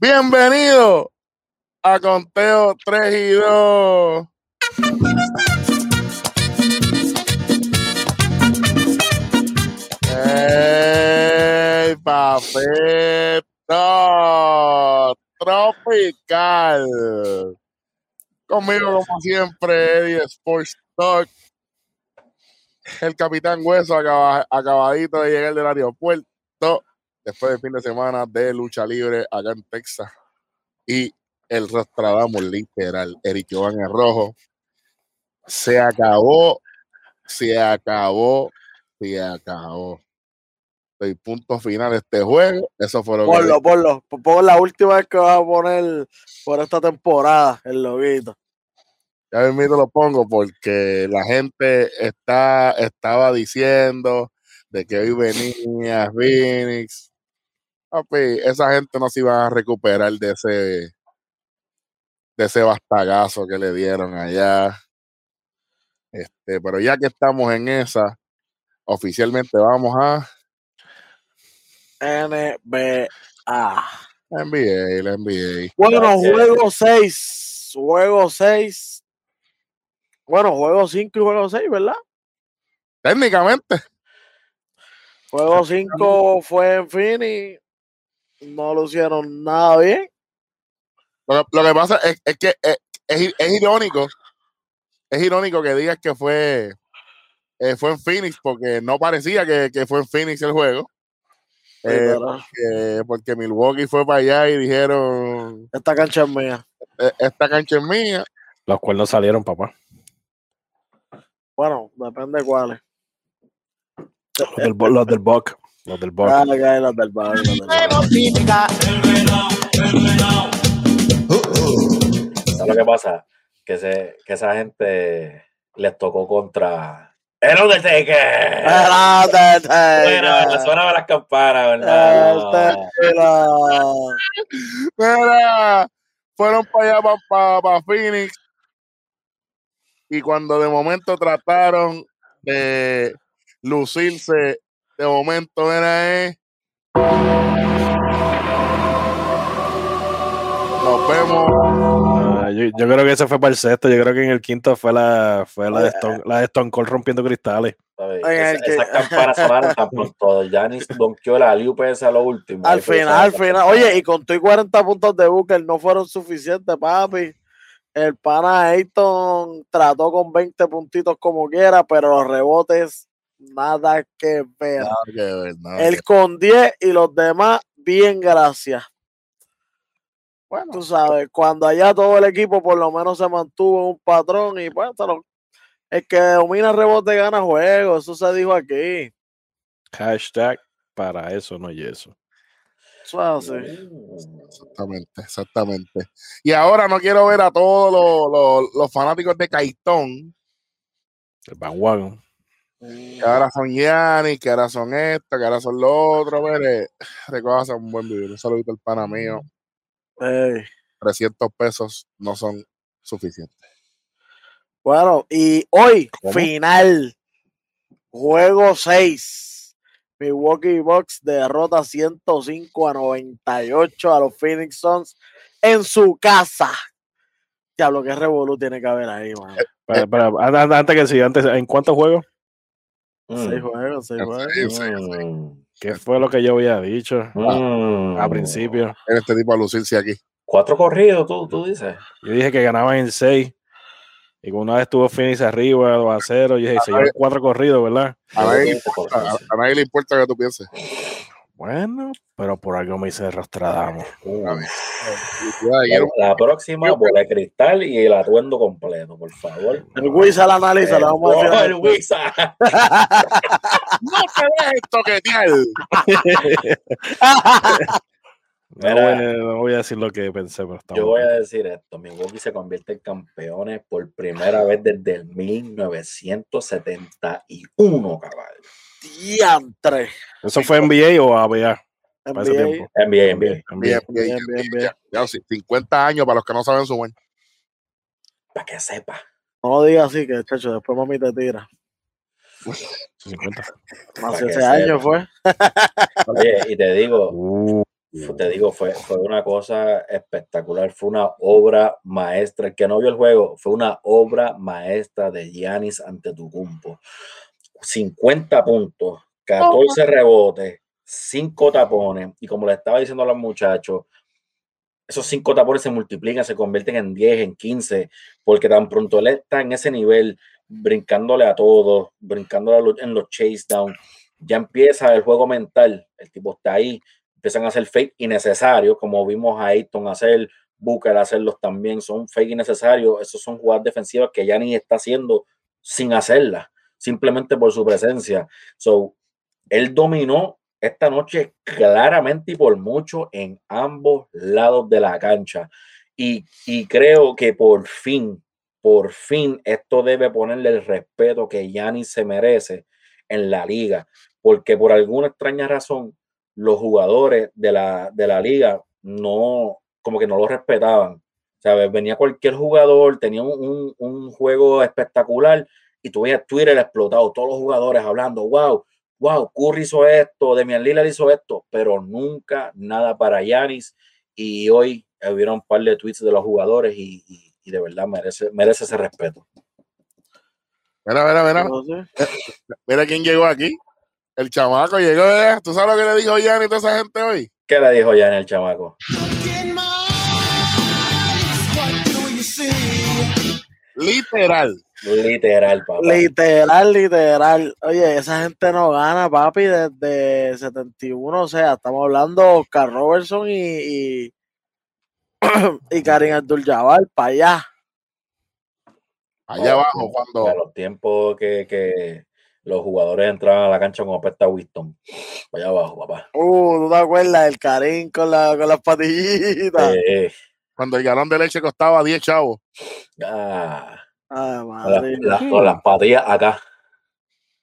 Bienvenido a Conteo 3 y 2. ¡Ey, papito! Tropical. Conmigo, como siempre, Eddie Sports Talk. El capitán Hueso acaba- acabadito de llegar del aeropuerto después del fin de semana de lucha libre acá en Texas. Y el Rostradamos literal, Eric Jovan el Rojo. Se acabó, se acabó, se acabó. El punto final de este juego. Eso fue lo que. Ponlo, ponlo. Pon la última vez que vas a poner por esta temporada el loguito. Ya mismo lo pongo porque la gente está, estaba diciendo de que hoy venía Phoenix. Papi, esa gente no se iba a recuperar de ese de ese bastagazo que le dieron allá. Este, pero ya que estamos en esa, oficialmente vamos a NBA. la NBA, la NBA. Bueno, juego 6. Juego 6. Bueno, juego 5 y juego 6, ¿verdad? Técnicamente, Juego 5 fue en Phoenix. No lo hicieron nada bien. Lo que, lo que pasa es, es que es, es es irónico, es irónico que digas que fue, eh, fue en Phoenix, porque no parecía que, que fue en Phoenix el juego. Eh, porque Milwaukee fue para allá y dijeron, esta cancha es mía. "E- esta cancha es mía. Los cuernos salieron, papá. Bueno, depende de cuáles. Los del, los del Buck. Los del Buck. Dale, que hay los del barrio, los del barrio. ¿Sabes lo que pasa? Que, se, que esa gente les tocó contra el Undertaker. Espérate, Bueno, Taker. suena las campanas, ¿verdad? Mira, fueron para allá, para, Phoenix. Y cuando de momento trataron de lucirse, de momento era eh, Nos vemos. Ah, yo, yo creo que ese fue para el sexto. Yo creo que en el quinto fue la, fue la, de, Stone, la de Stone Cold rompiendo cristales. Esa- Esas campanas sonaron tan pronto. Janis donkeó la Liu a lo último. Al final, al final. Oye, y con tu y 40 puntos de Booker no fueron suficientes, papi. El pana Ayton trató con 20 puntitos como quiera, pero los rebotes, nada que ver. Nada que ver, nada que Él con 10 y los demás, bien, gracias. Bueno, Tú sabes, cuando allá todo el equipo por lo menos se mantuvo en un patrón y pues, te lo- el que domina rebote gana juego. Eso se dijo aquí. Hashtag para eso, no y eso. Exactamente, exactamente. Y ahora no quiero ver a todos los, los- los fanáticos de Caitón, El bandwagon. Que ahora son Yanni, que ahora son esto, que ahora son lo otro. Mire, recojas un buen vivir. Un saludito al pana mío. Ey. 300 pesos no son suficientes. Bueno, y hoy, ¿Cómo? final, juego 6. Milwaukee Bucks derrota 105 a 98 a los Phoenix Suns en su casa. Diablo, qué revolú tiene que haber ahí, man. Espera, espera, antes, antes que siga, antes, ¿en cuántos juegos? Seis juegos, seis juegos. Mm. ¿Qué fue lo que yo había dicho Mm. a principio? En este tipo a lucirse aquí. Cuatro corridos, tú, tú dices. Yo dije que ganaban en 6. Y una vez estuvo Phoenix arriba, 2 a 0. Yo dije, se llevan cuatro corridos, ¿verdad? A nadie, le importa, a, a nadie le importa que tú pienses. Bueno, pero por algo me hice. A. Felicidades, La, la próxima, bola de cristal y el atuendo completo, por favor. El Wiz al análisis, le vamos a Oh, decir. el Wisa. No te dejes toquetear. No, Mira. voy, no voy a decir lo que pensé, pero está Yo voy a decir esto, Milwaukee se convierte en campeones por primera vez desde el 1971, caballo. Diantre. ¿Eso fue NBA o ABA? NBA. NBA, NBA. Bien, NBA. bien, Bien, bien, bien, bien, bien. Ya, ya, sí, 50 años para los que no saben sumar. Para que sepa. No lo digas así, que chacho, después mami te tira. 50. Más ese año fue. Oye, y te digo, Uh, Fue- Te digo, fue, fue una cosa espectacular, fue una obra maestra. El que no vio el juego, fue una obra maestra de Giannis Antetokounmpo. 50 puntos, 14 rebotes, 5 tapones. Y como le estaba diciendo a los muchachos, esos 5 tapones se multiplican, se convierten en 10, en 15, porque tan pronto él está en ese nivel, brincándole a todos, brincándole en los chase down, ya empieza el juego mental. El tipo está ahí, empiezan a hacer fake innecesarios, como vimos a Ayton hacer, Booker hacerlos también, son fake innecesarios. Esos son jugadas defensivas que ya ni está haciendo sin hacerlas, simplemente por su presencia. So, él dominó esta noche claramente y por mucho en ambos lados de la cancha. Y, y creo que por fin, por fin, esto debe ponerle el respeto que Giannis se merece en la liga, porque por alguna extraña razón los jugadores de la, de la liga no, como que no lo respetaban. ¿Sabes? Venía cualquier jugador, tenía un- un juego espectacular y tú veías Twitter explotado, todos los jugadores hablando, wow, wow, Curry hizo esto, Demian Lillard hizo esto, pero nunca nada para Yanis. Y hoy hubieron un par de tweets de los jugadores y, y- y de verdad merece, merece ese respeto. Mira, mira, mira. Mira quién llegó aquí. El chamaco llegó. ¿eh? ¿Tú sabes lo que le dijo Yanni a toda esa gente hoy? ¿Qué le dijo Yanis el chamaco? Literal. Literal, papá. Literal, literal. Oye, esa gente no gana, papi, desde 71. O sea, estamos hablando Oscar Robertson y, y, y Karim Abdul-Jabbar para allá. Allá abajo, A cuando. los tiempos que, que los jugadores entraban a la cancha con apesta Winston. Allá abajo, papá. Uh, ¿tú te acuerdas del Karim con, la, con las patillitas? Eh, Cuando el galón de leche costaba 10 chavos. ah, Ay, con madre. las- con las patillas acá.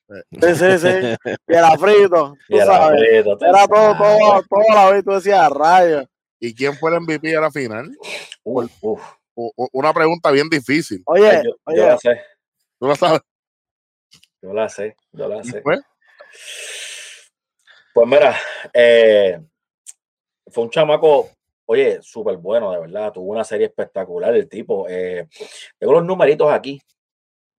Sí, sí, sí. Y era frito, tú Y era sabes. frito, tú Era todo, todo, todo la vez tú decías rayos. ¿Y quién fue el MVP a la final? Uf, Una pregunta bien difícil. Oye, yo, yo oye, la sé, ¿Tú lo sabes? yo la sé, yo la ¿Quién sé. fue? Pues mira, eh, fue un chamaco, oye, súper bueno, de verdad. Tuvo una serie espectacular el tipo. eh, tengo los numeritos aquí,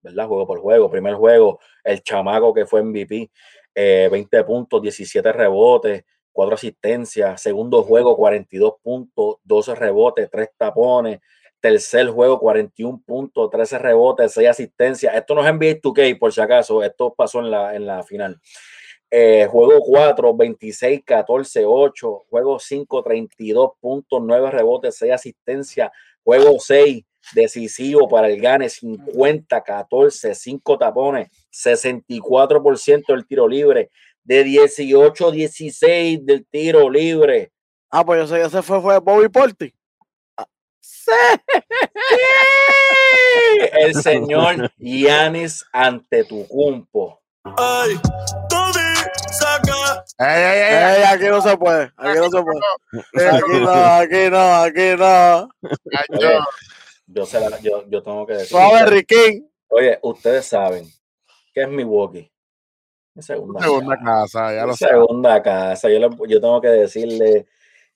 ¿verdad? Juego por juego. Primer juego, el chamaco que fue MVP, eh, 20 puntos, 17 rebotes, 4 asistencias. Segundo juego, 42 puntos, 12 rebotes, 3 tapones. Tercer juego, 41 puntos, 13 rebotes, 6 asistencias. Esto no es NBA 2K, por si acaso. Esto pasó en la, en la final. Eh, juego 4, 26, 14, 8. Juego 5, 32 puntos, 9 rebotes, 6 asistencias. Juego 6, decisivo para el Gane, 50, 14, 5 tapones, 64% del tiro libre. De 18, 16 del tiro libre. ah, pues yo sé que ese fue, fue Bobby Porti. Ah, sí. El señor Yanis ante tu cumpo. ¡Ey, ey, ey! Ey, aquí no se puede, aquí no se puede. Aquí no, aquí no, aquí no. Yo- Yo, se la- yo, yo tengo que decir. Suave, Riquín. Oye, ustedes saben que es Milwaukee. Mi segunda, Segunda casa. casa, ya Mi lo segunda casa. Yo, le- yo tengo que decirle,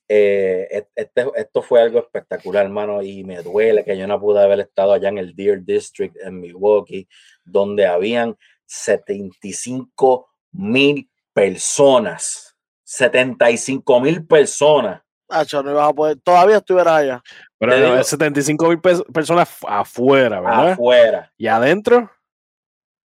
eh, este, esto fue algo espectacular, hermano, y me duele que yo no pude haber estado allá en el Deer District en Milwaukee, donde habían 75 mil personas. 75 mil personas. Nacho, no ibas a poder. Todavía estuvieras allá. Pero no, digo- es 75 mil personas fu- afuera, ¿verdad? Afuera. Y adentro.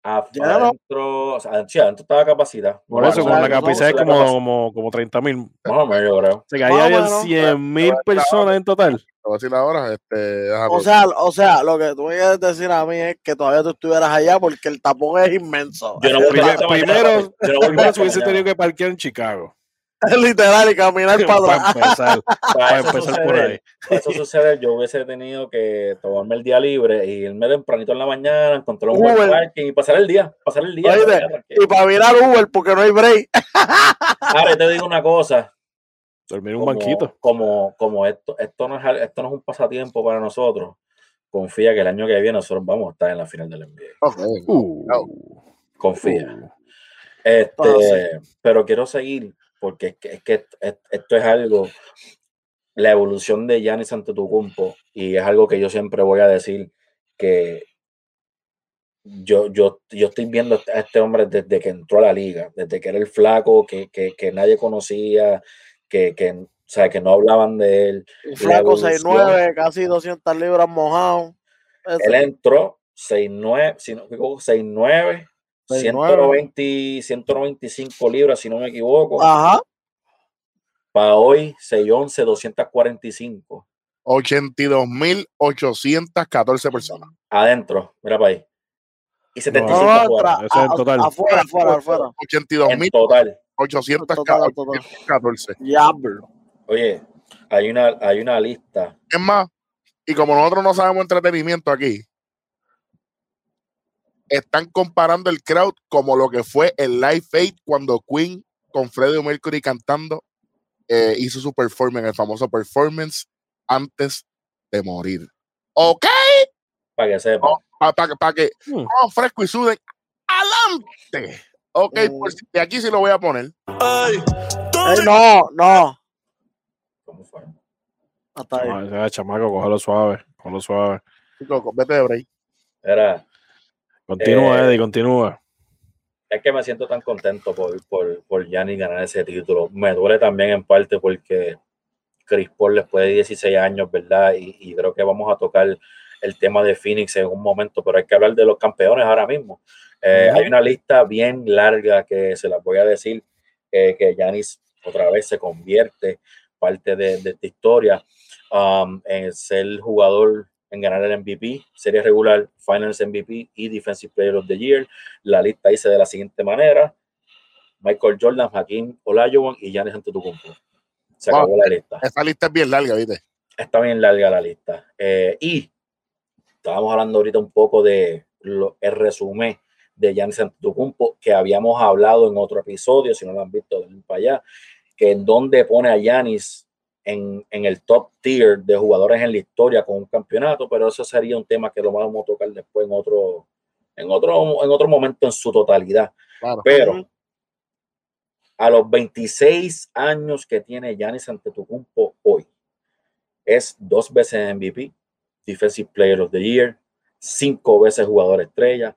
Adentro, o sea, sí, adentro estaba capacidad. por eso con la capacidad es como, como, como 30 mil. Más o menos, yo creo. O sea, que ahí Más o habían menos. 100 mil personas en total. Te voy a decir ahora. Este, O sea, o sea, lo que tú me quieres decir a mí es que todavía tú estuvieras allá porque el tapón es inmenso. Yo no primero- Primero se hubiese tenido que parquear en Chicago. Literal y caminar para empezar, Para empezar por ahí. eso suceder, yo hubiese tenido que tomarme el día libre y irme tempranito en la mañana, encontrar un buen parking y pasar el día, pasar el día. Oye, para allá, tranquilo. Y para mirar Uber porque no hay break. Ahora te digo una cosa, Dormir en un como, banquito. como, como esto, esto no es esto no es un pasatiempo para nosotros, confía que el año que viene nosotros vamos a estar en la final del NBA. Ok. Uh, Confía. uh. Este, Ah, pero quiero seguir porque es que, es que est- esto es algo, la evolución de Giannis Antetokounmpo, y es algo que yo siempre voy a decir, que yo, yo, yo estoy viendo a este hombre desde que entró a la liga, desde que era el flaco, que, que, que nadie conocía, que, que, o sea, que no hablaban de él. Un flaco evolución. 6'9, casi 200 libras mojado. Ese. Él entró 6'9, si no me equivoco, 6'9, 6'9. 190, 195 libras, si no me equivoco. Ajá. Para hoy, 6'11, 245. 82.814 personas. Adentro, mira para ahí. Y 75 No, fuera. tra- Eso es a- total. afuera, afuera, afuera. En total. 82.814. Total, total. Diablo. Oye, hay una, hay una lista. Es más, y como nosotros no sabemos entretenimiento aquí, están comparando el crowd como lo que fue el Live Aid cuando Queen con Freddie Mercury cantando eh, hizo su performance, el famoso performance antes de morir. ¿Ok? Para que sepa. Para que Hmm. oh, fresco y suden. ¡Adelante! Ok, Mm. pues de aquí sí lo voy a poner. Ey, no, no. ¿Cómo fue? Hasta ahí. Ese chamaco, cógelo suave, cógelo suave. Chico, Vete de break. Era, Continúa, Eh, Eddie, continúa. es que me siento tan contento por, por, por Giannis ganar ese título. Me duele también en parte porque Chris Paul después de 16 años, ¿verdad? Y, y creo que vamos a tocar el tema de Phoenix en un momento, pero hay que hablar de los campeones ahora mismo. Eh. Hay una lista bien larga que se las voy a decir, eh, que Giannis otra vez se convierte parte de, de esta historia um, en ser jugador en ganar el MVP, serie regular, Finals MVP y Defensive Player of the Year. La lista dice de la siguiente manera: Michael Jordan, Hakim Olajuwon y Giannis Antetokounmpo. Se Wow. acabó la lista. Esta lista es bien larga, ¿viste? Está bien larga la lista. Eh, y estábamos hablando ahorita un poco de lo, el resumen de Giannis Antetokounmpo que habíamos hablado en otro episodio, si no lo han visto, denle para allá, que en donde pone a Giannis en, en el top tier de jugadores en la historia con un campeonato, pero eso sería un tema que lo vamos a tocar después en otro, en otro, en otro momento en su totalidad. Claro. Pero a los 26 años que tiene Giannis Antetokounmpo hoy, es dos veces MVP, Defensive Player of the Year, cinco veces jugador estrella,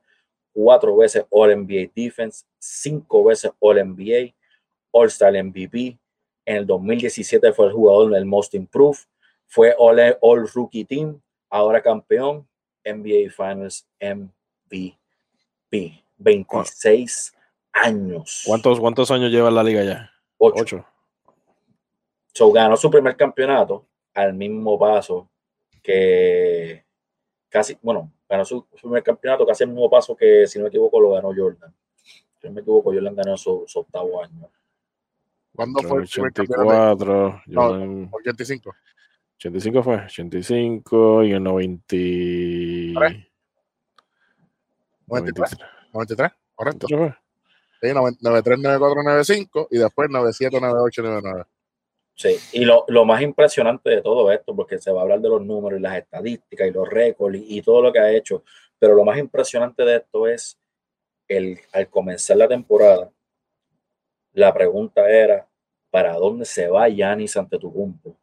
cuatro veces All NBA Defense, cinco veces All NBA, All Star MVP. En el 2017 fue el jugador del Most Improved, fue All, All Rookie Team, ahora campeón, NBA Finals MVP. 26 años. ¿Cuántos, ¿Cuántos años lleva en la liga ya? Ocho. Ocho. So, ganó su primer campeonato al mismo paso que casi, bueno, ganó su, su primer campeonato casi al mismo paso que, si no me equivoco, lo ganó Jordan. Si no me equivoco, Jordan ganó su, su octavo año. ¿Cuándo fue el primer campeonato? 84, No. Jordan- 85. 85 fue, 85 y el 90... ¿Tres? 93. 93, correcto. 93 fue. Sí, 93, 94, 95 y después 97, 98, 99. Sí, y lo, lo más impresionante de todo esto, porque se va a hablar de los números y las estadísticas y los récords y, y todo lo que ha hecho, pero lo más impresionante de esto es el, al comenzar la temporada, la pregunta era, ¿para dónde se va Giannis Antetokounmpo?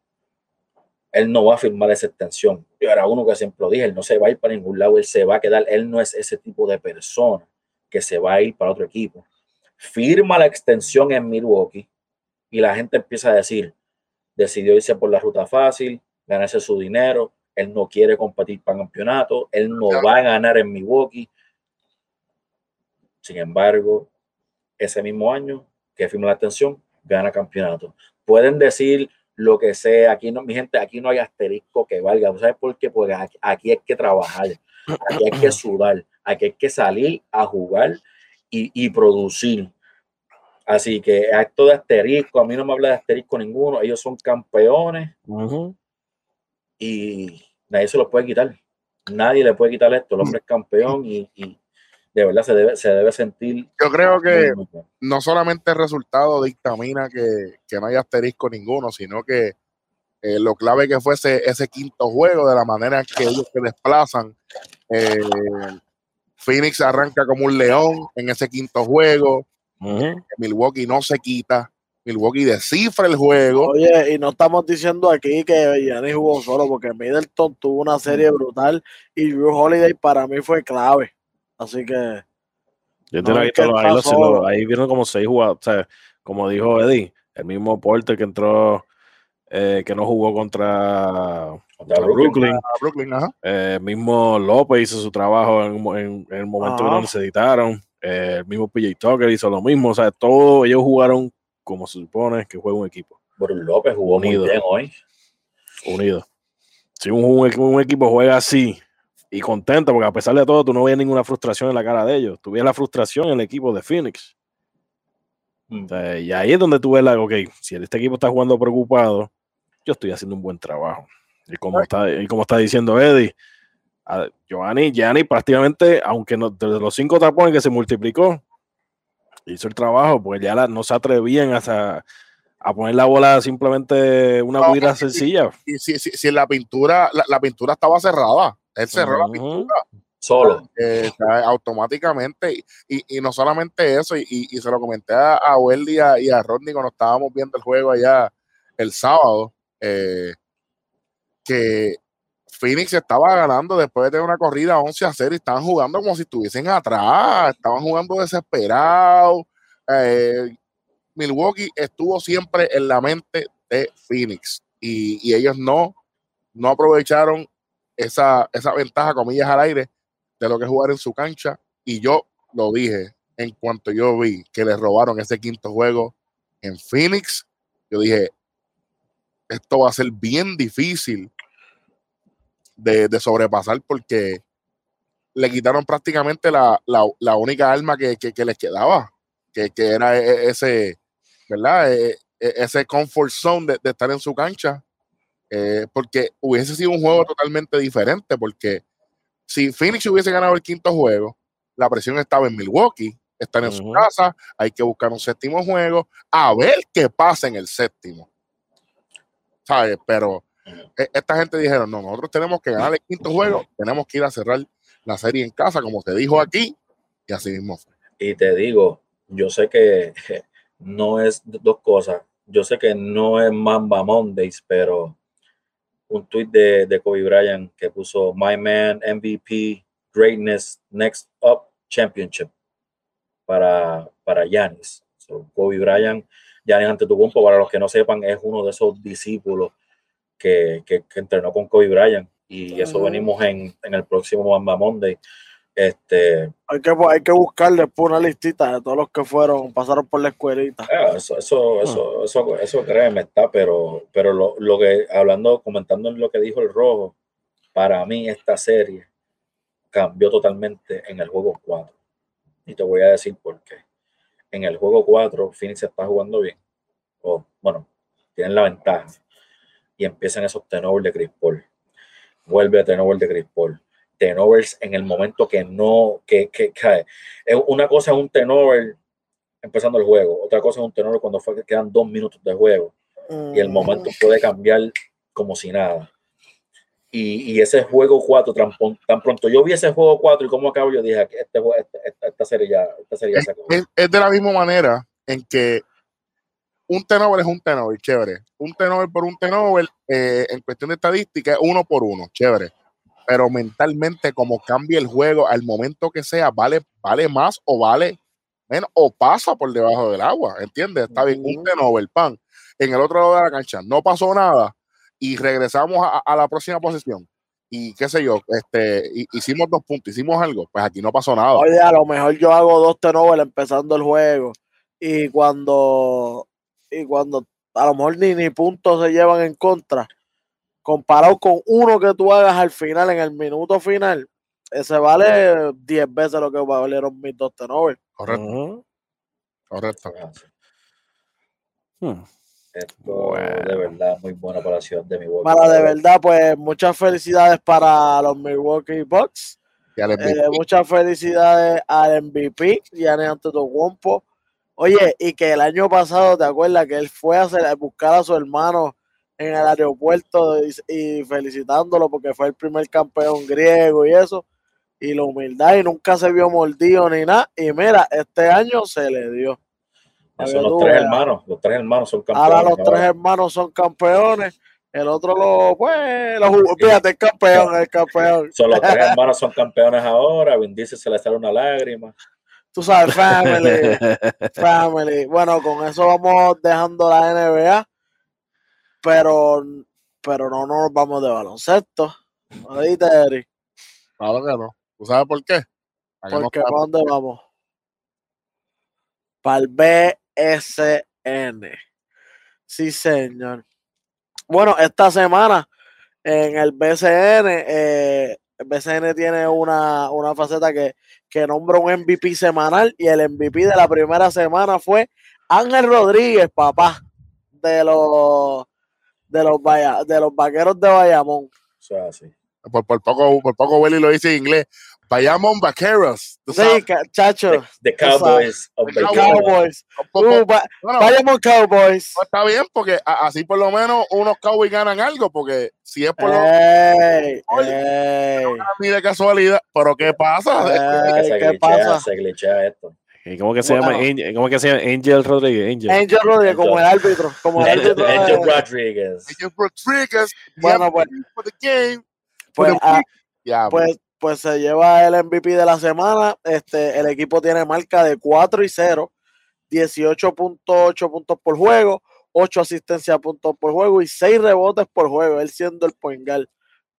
Él no va a firmar esa extensión. Yo era uno que siempre lo dije, él no se va a ir para ningún lado, él se va a quedar, él no es ese tipo de persona que se va a ir para otro equipo. Firma la extensión en Milwaukee y la gente empieza a decir, decidió irse por la ruta fácil, ganarse su dinero, él no quiere competir para campeonato, él no va a ganar en Milwaukee. Sin embargo, ese mismo año que firma la extensión, gana campeonato. Pueden decir lo que sea, aquí no, mi gente, aquí no hay asterisco que valga. ¿Sabes por qué? Porque aquí, aquí hay que trabajar, aquí hay que sudar, aquí hay que salir a jugar y, y producir. Así que acto de asterisco, a mí no me habla de asterisco ninguno, ellos son campeones Ujú. y nadie se los puede quitar. Nadie le puede quitar esto, el hombre es campeón y, y de verdad se debe, se debe sentir. Yo creo que no solamente el resultado dictamina que, que no hay asterisco ninguno, sino que eh, lo clave que fue ese, quinto juego, de la manera que ellos se desplazan. eh, Phoenix arranca como un león en ese quinto juego. Milwaukee no se quita. Milwaukee descifra el juego. Oye, y no estamos diciendo aquí que Giannis jugó solo, porque Middleton tuvo una serie brutal y Drew Holiday para mí fue clave. Así que. Yo te No, visto, ahí, los- lo- ahí vieron como seis jugadores, o sea, como dijo Eddie, el mismo Porter que entró, eh, que no jugó contra, Contra Brooklyn. Brooklyn, a Brooklyn, ajá. eh, el mismo López hizo su trabajo en, el momento que lo necesitaron, eh, el mismo PJ Tucker hizo lo mismo, o sea, todos ellos jugaron como se supone que juega un equipo, Brook López jugó Unido. muy bien hoy. unido. Si un, un equ- un equipo juega así y contento, porque a pesar de todo, tú no ves ninguna frustración en la cara de ellos, tú ves la frustración en el equipo de Phoenix. Mm. O sea, y ahí es donde tú ves la, ok, si este equipo está jugando preocupado, yo estoy haciendo un buen trabajo. Y como está, y como está diciendo Eddie, a Giovanni, Gianni prácticamente, aunque no, de los cinco tapones que se multiplicó, hizo el trabajo, porque ya la- no se atrevían hasta a poner la bola simplemente una No, y- sencilla. Y si, si, si la pintura, la, la pintura estaba cerrada, él cerró la pintura Solo. eh, o sea, automáticamente. Y, y, no solamente eso, y, se lo comenté a, a Weldy y a, y a Rodney cuando estábamos viendo el juego allá el sábado, eh, que Phoenix estaba ganando después de tener una corrida 11 a 0 y estaban jugando como si estuviesen atrás, estaban jugando desesperados. Eh, Milwaukee estuvo siempre en la mente de Phoenix y, y ellos no, no aprovecharon esa, esa ventaja, comillas al aire, de lo que es jugar en su cancha. Y yo lo dije en cuanto yo vi que le robaron ese quinto juego en Phoenix. Yo dije, esto va a ser bien difícil de, de sobrepasar porque le quitaron prácticamente la, la- la única arma que, que- que les quedaba, que, que era e- e- ese, ¿verdad? E- e- ese comfort zone de, de estar en su cancha, eh, porque hubiese sido un juego totalmente diferente, porque si Phoenix hubiese ganado el quinto juego, la presión estaba en Milwaukee, están en su Ujú. casa, hay que buscar un séptimo juego, a ver qué pasa en el séptimo. ¿Sabes? Pero e- esta gente dijeron, no, nosotros tenemos que ganar el quinto juego, tenemos que ir a cerrar la serie en casa, como te dijo aquí, y así mismo fue. Y te digo, yo sé que no es dos cosas. Yo sé que no es Mamba Mondays, pero un tweet de, de Kobe Bryant que puso My Man MVP Greatness Next Up Championship para, para Giannis. So, Kobe Bryant, Giannis Antetokounmpo, para los que no sepan, es uno de esos discípulos que, que, que entrenó con Kobe Bryant. Y eso venimos en, en el próximo Mamba Monday. Este, Hay que, hay que buscar después una listita de todos los que fueron, pasaron por la escuelita. Ah, eso, eso, eso, eso, eso créeme, está, pero, pero lo, lo que, hablando, comentando en lo que dijo el rojo, para mí esta serie cambió totalmente en el juego 4. Y te voy a decir por qué. En el juego 4, Phoenix está jugando bien. O, bueno, tienen la ventaja. Y empiezan esos turnovers de Chris Paul. Vuelve a turnover de Chris Paul. Turnovers en el momento que no, que, que cae. Es una cosa es un turnover empezando el juego. Otra cosa es un tenor cuando fue que quedan dos minutos de juego y el momento puede cambiar como si nada. Y, y ese juego 4, tan, tan pronto yo vi ese juego 4 y cómo acabo, yo dije que este, este- esta, esta serie ya, esta serie ya se acabó. Es, es de la misma manera en que un tenor es un tenor, chévere. Un tenor por un tenor, eh, en cuestión de estadística, es uno por uno, chévere. Pero mentalmente, como cambia el juego al momento que sea, vale, vale más o vale menos, o pasa por debajo del agua, ¿entiendes? Está bien, un tenor, pan. En el otro lado de la cancha no pasó nada y regresamos a, a la próxima posición. Y qué sé yo, este, hi- hicimos dos puntos, hicimos algo, pues aquí no pasó nada. Oye, a lo mejor yo hago dos turnovers empezando el juego y cuando y cuando a lo mejor ni, ni puntos se llevan en contra, comparado con uno que tú hagas al final, en el minuto final, ese vale 10 veces lo que valieron mis dos turnovers. Correcto, correcto. Hmm. Esto Bueno. de verdad muy buena para la ciudad de Milwaukee. Para de verdad, pues muchas felicidades para los Milwaukee Bucks. Eh, muchas felicidades al MVP, Giannis Antetokounmpo. Oye, y que el año pasado, ¿te acuerdas que él fue a, hacer- a buscar a su hermano en el aeropuerto y, y felicitándolo porque fue el primer campeón griego y eso? Y la humildad y nunca se vio mordido ni nada. Y mira, este año se le dio. Son los tres hermanos. Los tres hermanos son campeones. Ahora los tres hermanos son campeones. El otro lo, pues, lo jugó. Fíjate, el campeón, el campeón. Son los tres hermanos son campeones ahora. Vin Diesel se le sale una lágrima. Tú sabes, family, family. Bueno, con eso vamos dejando la NBA, pero, pero no nos vamos de baloncesto. ¿Oíste, Eric? Claro que no. ¿Tú sabes por qué? Porque ¿para dónde vamos? Para el BSN. Sí, señor. Bueno, esta semana en el BCN, eh, el BCN tiene una, una faceta que, que nombra un MVP semanal y el MVP de la primera semana fue Ángel Rodríguez, papá, de los de los, Valla- de los vaqueros de Bayamón. Eso es así. por, por poco, por poco Willy lo dice en inglés. Bayamon Vaqueros. ¿tú Sí, sabes? chacho, The Cowboys of The the Cowboys. Por poco- Uh, Ba- bueno, Bayamón Cowboys. pues está bien porque así por lo menos unos Cowboys ganan algo porque si es por lo ey, ni de casualidad, pero ¿qué pasa? Ey, se ¿Qué glitchea, pasa? se glitchea esto. ¿Y ¿Cómo que se llama? Angel, ¿Cómo que se llama? Angel Rodríguez. Angel. Angel Rodríguez como el árbitro, como el Angel, árbitro. Angel Rodriguez. Ellos Rodríguez, Bueno, yeah, pues, for the game, for pues, the ah. Ya, pues, pues se lleva el MVP de la semana. Este, el equipo tiene marca de 4 y 0, 18.8 puntos por juego, 8 asistencias puntos por juego y 6 rebotes por juego. Él siendo el point guard.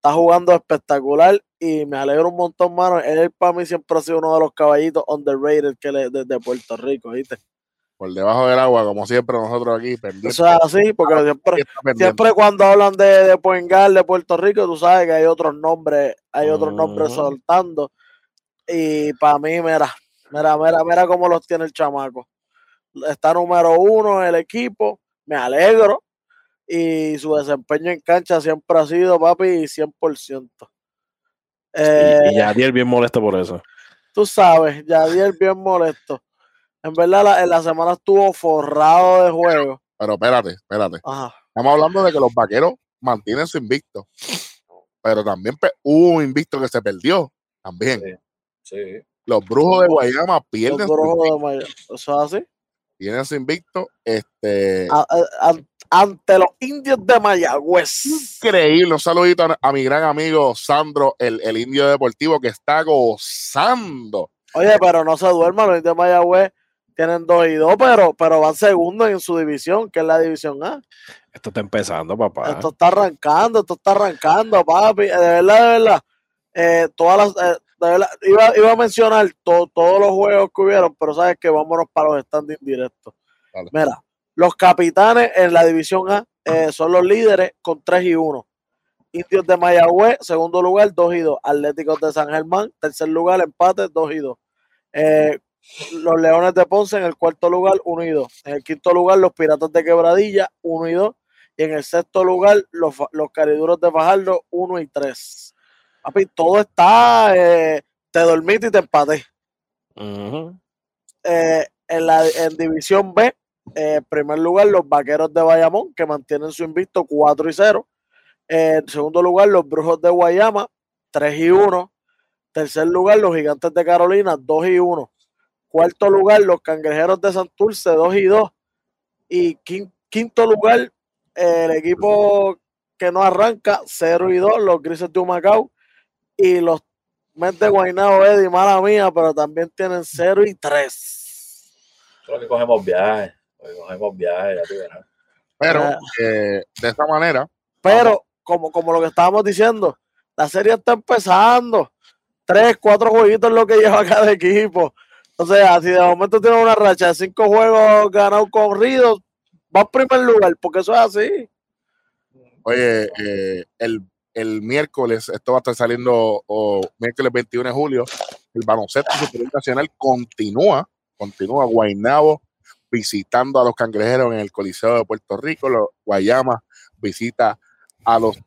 Está jugando espectacular y me alegro un montón, mano. Él para mí siempre ha sido uno de los caballitos underrated que le, desde Puerto Rico, ¿viste? por debajo del agua, como siempre nosotros aquí, pendientes. Eso es así, porque siempre, cuando hablan de, de point guard de Puerto Rico, tú sabes que hay otros nombres, hay otros nombres soltando. Y para mí, mira, mira, mira, mira cómo los tiene el chamaco. Está número uno en el equipo, me alegro. Y su desempeño en cancha siempre ha sido, papi, 100%. Eh, Y, y Yadier bien molesto por eso. tú sabes, Yadier bien molesto. En verdad, la, en la semana estuvo forrado de juego. Pero espérate, espérate. Ajá. Estamos hablando de que los vaqueros mantienen su invicto. Pero también hubo un invicto que se perdió. También. Sí. Sí. Los brujos de Guayama Los pierden, su, brujos de Maya- Eso es así. pierden su invicto. Este, a- a- an- ante los indios de Mayagüez. increíble. Un saludito a, a mi gran amigo Sandro, el, el indio deportivo, que está gozando. Oye, pero no se duerman, los indios de Mayagüez tienen dos y dos, pero, pero van segundos en su división, que es la división A. Esto está empezando, papá. Esto está arrancando, esto está arrancando, papi. De verdad, de verdad. eh, todas las, eh, de verdad, iba, iba a mencionar to- todos los juegos que hubieron, pero sabes que vámonos para los standings directos. Dale. Mira, los capitanes en la división A eh, son los líderes con 3 y 1. Indios de Mayagüez, segundo lugar, 2 y 2. Atléticos de San Germán, tercer lugar, empate, 2 y 2. Eh, los Leones de Ponce en el cuarto lugar, 1 y 2. En el quinto lugar, los Piratas de Quebradilla, 1 y 2. Y en el sexto lugar, los, los Cariduros de Fajardo, 1 y 3. Papi, todo está. eh, te dormiste y te empaté. Ujú. Eh, en, la, en División B, eh, en primer lugar, los Vaqueros de Bayamón, que mantienen su invicto 4 y 0. Eh, en segundo lugar, los Brujos de Guayama, 3 y 1. Tercer lugar, los Gigantes de Carolina, 2 y 1. Cuarto lugar, los Cangrejeros de Santurce, 2 y 2. Y quin- quinto lugar, el equipo que no arranca, 0 y 2, los Grises de Humacao. Y los Mets de Eddie, mala mía, pero también tienen 0 y 3. Solo que cogemos viajes. Hoy cogemos viajes, ya tú verás. Pero Ah. eh, de esta manera, Pero, como, como lo que estábamos diciendo, la serie está empezando. Tres, cuatro jueguitos es lo que lleva cada equipo. O sea, si de momento tiene una racha de cinco juegos ganados corridos, va en primer lugar, porque eso es así. oye, eh, el, el miércoles, esto va a estar saliendo o, miércoles 21 de julio, el baloncesto superior nacional continúa, continúa Guaynabo visitando a los cangrejeros en el Coliseo de Puerto Rico, los Guayama visita a los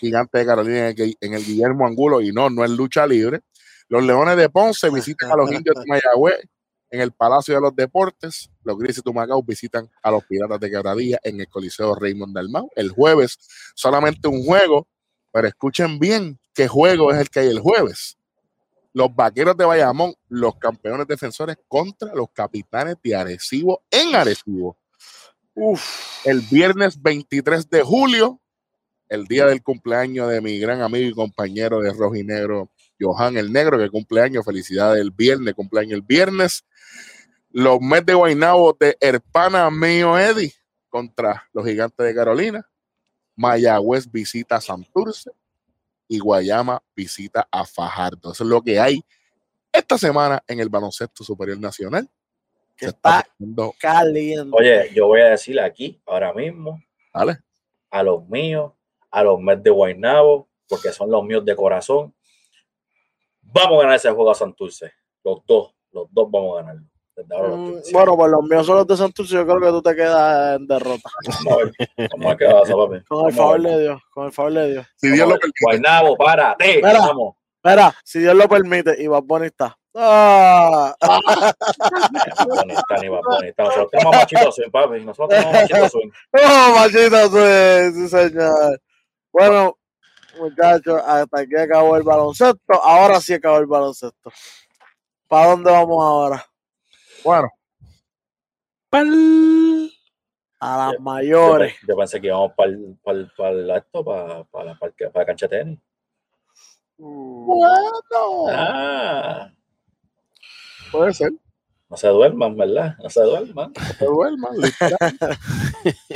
gigantes de Carolina en el, Gui- en el Guillermo Angulo y no, no es lucha libre. Los Leones de Ponce visitan a los indios de Mayagüez en el Palacio de los Deportes. Los Grises de Humacao visitan a los Piratas de Quebradilla en el Coliseo Raymond Dalmau. El jueves solamente un juego, pero escuchen bien qué juego es el que hay el jueves. Los vaqueros de Bayamón, los campeones defensores contra los capitanes de Arecibo en Arecibo. Uf. El viernes 23 de julio, el día del cumpleaños de mi gran amigo y compañero de Rojinegro, Johan el Negro, que cumpleaños, felicidades el viernes, cumpleaños el viernes. Los Mets de Guaynabo de Herpana mío Eddie contra los Gigantes de Carolina. Mayagüez visita Santurce y Guayama visita a Fajardo. Eso es lo que hay esta semana en el baloncesto superior nacional. Que está poniendo- caliente. Oye, yo voy a decirle aquí, ahora mismo, a los míos, a los Mets de Guaynabo, porque son los míos de corazón. Vamos a ganar ese juego a Santurce. Los dos, los dos vamos a ganarlo. Mm. Bueno, pues los míos son los de Santurce. Yo creo que tú te quedas en derrota. vamos a pasa, papi. Con el favor de Dios. Con el favor de Dios. Si Dios lo permite. Guaynabo, párate. Mira. Vamos. Mira, si Dios lo permite, y Bad Bunny está. ¡Ah! Ni está ni va bonita. Nosotros tenemos machito swing, papi. Nosotros tenemos machito swing. ¡Oh, machito! Sí, sí, señor. Bueno, muchachos, hasta aquí acabó el baloncesto. Ahora sí acabó el baloncesto. ¿Para dónde vamos ahora? Bueno, Pal. A las Yo, mayores. yo pensé que íbamos para para esto, para para para la cancha de tenis. bueno, Ah, puede ser. no se duerman, ¿verdad? No se duerman. No se duerman.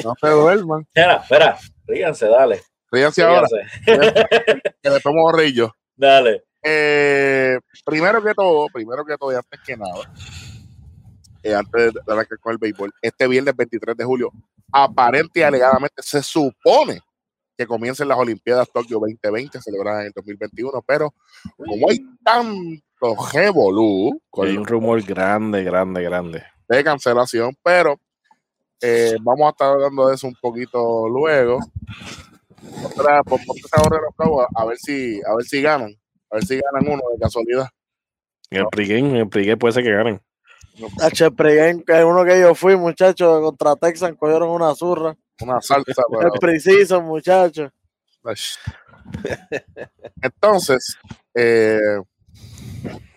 No se duerman. Mira, espera, ríganse, dale. Ríanse ahora, ríganse. que le tomo rillo. Dale. Eh, primero que todo, primero que todo y antes que nada, eh, antes de arrancar con el béisbol, este viernes 23 de julio, aparente y alegadamente se supone que comiencen las Olimpiadas Tokio 2020, celebradas en el 2021, pero como hay tanto revolú Hay un rumor grande, grande, grande. de cancelación, pero eh, vamos a estar hablando de eso un poquito luego. Otra, por por los a ver si, a ver si ganan, a ver si ganan uno de casualidad. En el pregame, en el pregame puede ser que ganen. H. Pregame, que es uno que yo fui, muchachos, contra Texan, cogieron una zurra. Una salsa. Es pero- preciso, muchachos. Entonces, eh,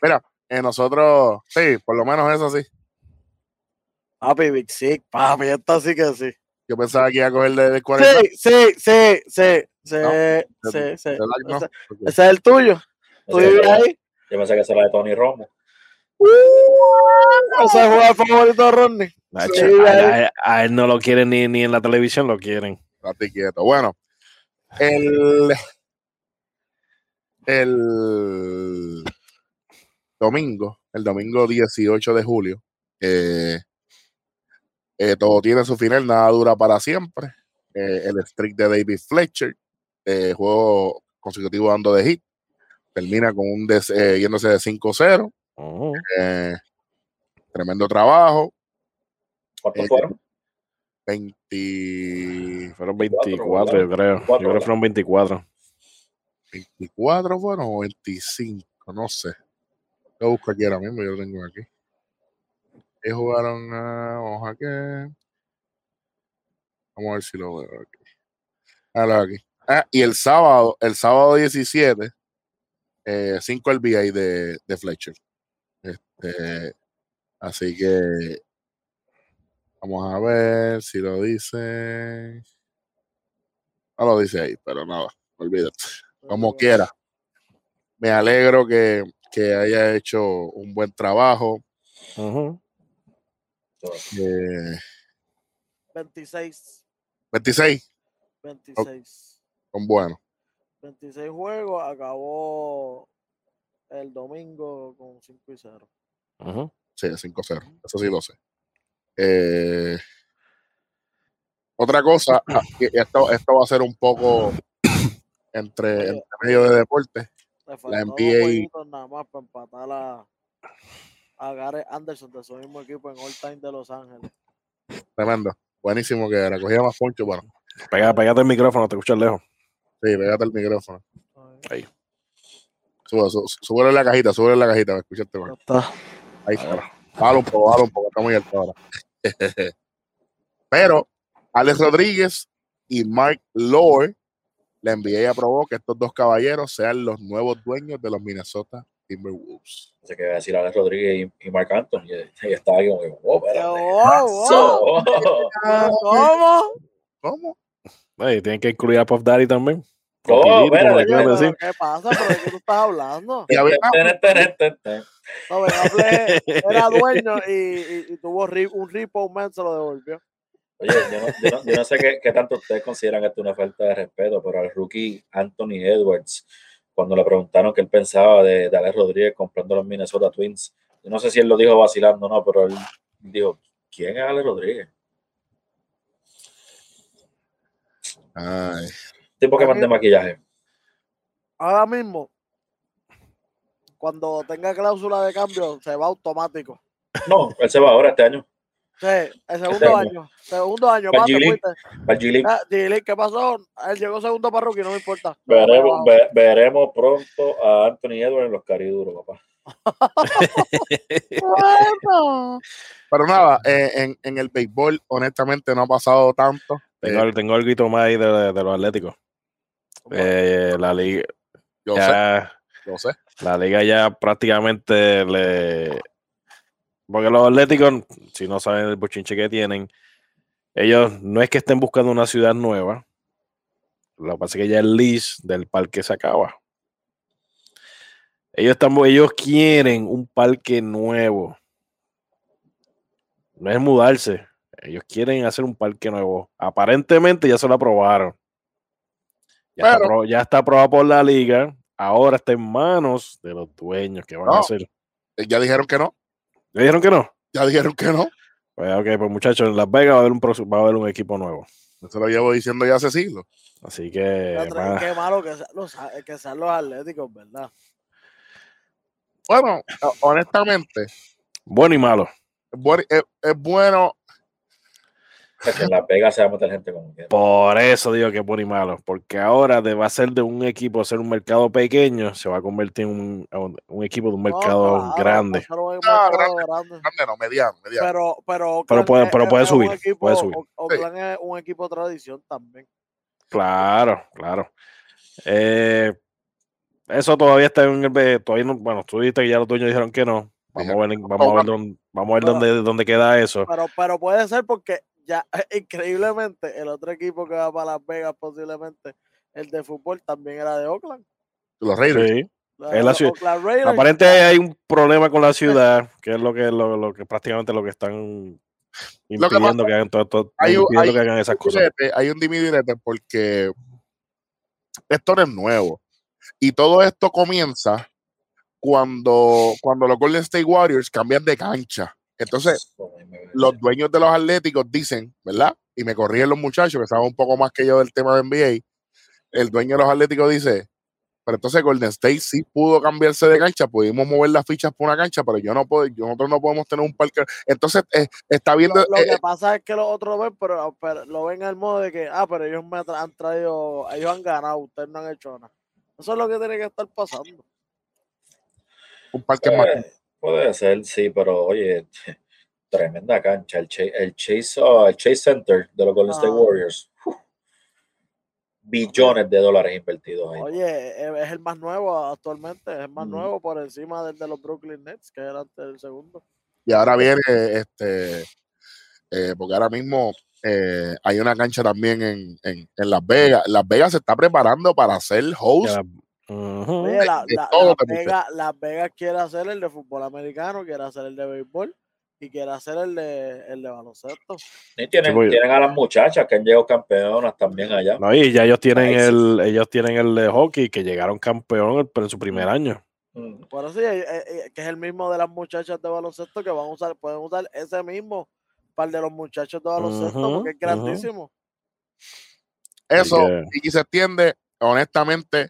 mira, eh, nosotros, sí, por lo menos eso sí. Papi, Big Six, papi, esta sí que sí. Yo pensaba que iba a coger de, de 40. Sí, sí, sí, sí, sí, No, sí, sí. Ese, ese es el tuyo. ¿Tú vives ahí? Yo pensé que esa era de Tony Romo. Ese es el jugador favorito de Rodney. Nacho, Sí, a, a él- a él no lo quieren ni, ni en la televisión, lo quieren. Estate quieto. Bueno, el, el domingo, el domingo 18 de julio, eh, eh, todo tiene su final, nada dura para siempre. Eh, el streak de David Fletcher, eh, juego consecutivo dando de hit, termina con un des- eh, yéndose de 5-0. Oh, eh, tremendo trabajo. ¿Cuántos Eh, fueron? 20, fueron 24, 24, yo creo. Yo creo que fueron 24. 24 fueron o 25, no sé. Lo busco aquí ahora mismo, yo lo tengo aquí. Ellos jugaron a. Vamos a que. Vamos a ver si lo veo aquí. Ah, lo aquí. Ah, y el sábado, el sábado 17, 5 el VA de, de Fletcher. Este, así que vamos a ver si lo dice. No lo dice ahí, pero nada, olvídate como quiera. Me alegro que, que haya hecho un buen trabajo. Ujú. Eh, 26. 26 26. son buenos. 26 juegos, acabó el domingo con 5 y 0. Ujú. Sí, 5-0. Eso sí lo sé. Eh, otra cosa, ah, esto, esto va a ser un poco entre, entre medio de deporte. La NBA nada más para empatar a, a Gareth Anderson de su mismo equipo en All Time de Los Ángeles. Tremendo. Buenísimo que era. Cogía más poncho. Bueno, Pega, pégate el micrófono, te escuchas lejos. sí, pégate el micrófono. Ahí. Sube, sube, súbele la cajita, súbele la cajita. Me escuchaste, está. Ahí está. Bájalo un poco, bájalo un poco, está muy alto ahora. Pero Alex Rodríguez y Mark Lord, la NBA aprobó que estos dos caballeros sean los nuevos dueños de los Minnesota Timberwolves. Así que voy a decir Alex Rodríguez y, y Marc Anthony. Y, y estaba ahí como, que, oh. Oh, oh. So- ¿Cómo? ¿Cómo? Ey, tienen que incluir a Puff Daddy también. Oh. ¿Qué pasa? ¿Pero de qué tú estás hablando? No, Ben Affleck era dueño y, y- y tuvo un ripo, un man se lo devolvió. Oye, yo no, yo no- yo no sé qué, qué tanto ustedes consideran esto una falta de respeto, pero al rookie Anthony Edwards, cuando le preguntaron qué él pensaba de, de Alex Rodríguez comprando los Minnesota Twins, yo no sé si él lo dijo vacilando o no, pero él dijo, ¿quién es Alex Rodríguez? Ay, Tipo que mande maquillaje. Ahora mismo, cuando tenga cláusula de cambio, se va automático. No, él se va ahora este año. Sí, el segundo año. año. Segundo año, Para G-League. Ah, ¿qué pasó? Él llegó segundo para rookie, no me importa. Veremos, ve- veremos pronto a Anthony Edwards en los cariduros, papá. Bueno. Pero nada, eh, en, en el béisbol, honestamente, no ha pasado tanto. Tengo, Eh, tengo algo más ahí de, de los Atléticos. Eh, la liga yo sé, ya, yo sé. la liga ya prácticamente le porque los Atléticos, si no saben el bochinche que tienen, ellos no es que estén buscando una ciudad nueva. Lo que pasa es que ya el lease del parque se acaba. Ellos están, ellos quieren un parque nuevo. No es mudarse. Ellos quieren hacer un parque nuevo. Aparentemente ya se lo aprobaron. Ya, está, Pero- apro- ya está aprobado por la liga. Ahora está en manos de los dueños que van No. a hacer. Eh, Ya dijeron que no. ¿Le dijeron que no? Ya dijeron que no. Pues, ok, pues muchachos, en Las Vegas va a haber un, va a haber un equipo nuevo. Eso lo llevo diciendo ya hace siglos. Así que Qué malo que sean los, que sean los atléticos, ¿verdad? Bueno, ho- honestamente, bueno y malo. es bueno, es, es bueno que en Las Vegas se va a meter gente como quiera. Por eso digo que es bueno y malo. Porque ahora de va a ser de un equipo, ser un mercado pequeño, se va a convertir en un, un- un equipo de un No, mercado claro, grande. Ah, mercado grande. grande, no, mediano, mediano. Pero, pero, Pero puede- pero puede subir, equipo- puede subir. O- Oakland es un equipo de tradición también. Claro, claro. Eh, eso todavía está en el. be- Todavía no, bueno, tú dijiste que ya los dueños dijeron que no. Vamos a ver, vamos a ver, dónde, vamos a ver dónde, dónde queda eso. Pero, pero puede ser porque ya increíblemente el otro equipo que va para Las Vegas posiblemente el de fútbol también era de Oakland. Los Raiders. Sí. La- Es la ciudad- Oakland Raiders. Aparente hay un problema con la ciudad, que es lo que, lo, lo que prácticamente lo que están impidiendo que, hagan todo, todo- hay un- impidiendo hay que hagan esas cosas. Direte, hay un dimidirete porque esto no es nuevo. Y todo esto comienza cuando, cuando los Golden State Warriors cambian de cancha. Entonces, los dueños de los Atléticos dicen, ¿verdad? Y me corrigen los muchachos que saben un poco más que yo del tema de NBA. El dueño de los Atléticos dice, pero entonces Golden State sí pudo cambiarse de cancha, pudimos mover las fichas por una cancha, pero yo no puedo, yo- nosotros no podemos tener un parque. Entonces, eh, está viendo, Lo, lo eh, que pasa es que los otros lo ven, pero, pero lo ven al modo de que, ah, pero ellos me tra- han traído, ellos han ganado, ustedes no han hecho nada. Eso es lo que tiene que estar pasando. un parque más. Eh, puede ser, sí, pero oye, tremenda cancha. El, Chase, el, Chase, oh, el Chase Center de los Golden State Ah. Warriors. uf, billones de dólares invertidos ahí. Oye, e- es el más nuevo actualmente, es el más nuevo por encima del de los Brooklyn Nets, que era antes del segundo. Y ahora viene, este, eh, porque ahora mismo eh, hay una cancha también en, en, en Las Vegas. Las Vegas se está preparando para ser host. Ya, ujú. Oye, la, de la- todo Las. Vegas, Las Vegas quiere hacer el de fútbol americano, quiere hacer el de béisbol y quiere hacer el de, el de baloncesto. Y tienen, Sí, tienen a las muchachas que han llegado campeonas también allá. No, y ya ellos tienen Ahí sí. el, ellos tienen el de hockey que llegaron campeón pero en su primer año. Mm. Por eso, eh, eh, que es el mismo de las muchachas de baloncesto que van a usar, pueden usar ese mismo para el de los muchachos de baloncesto porque es grandísimo. Eso, y se extiende, honestamente,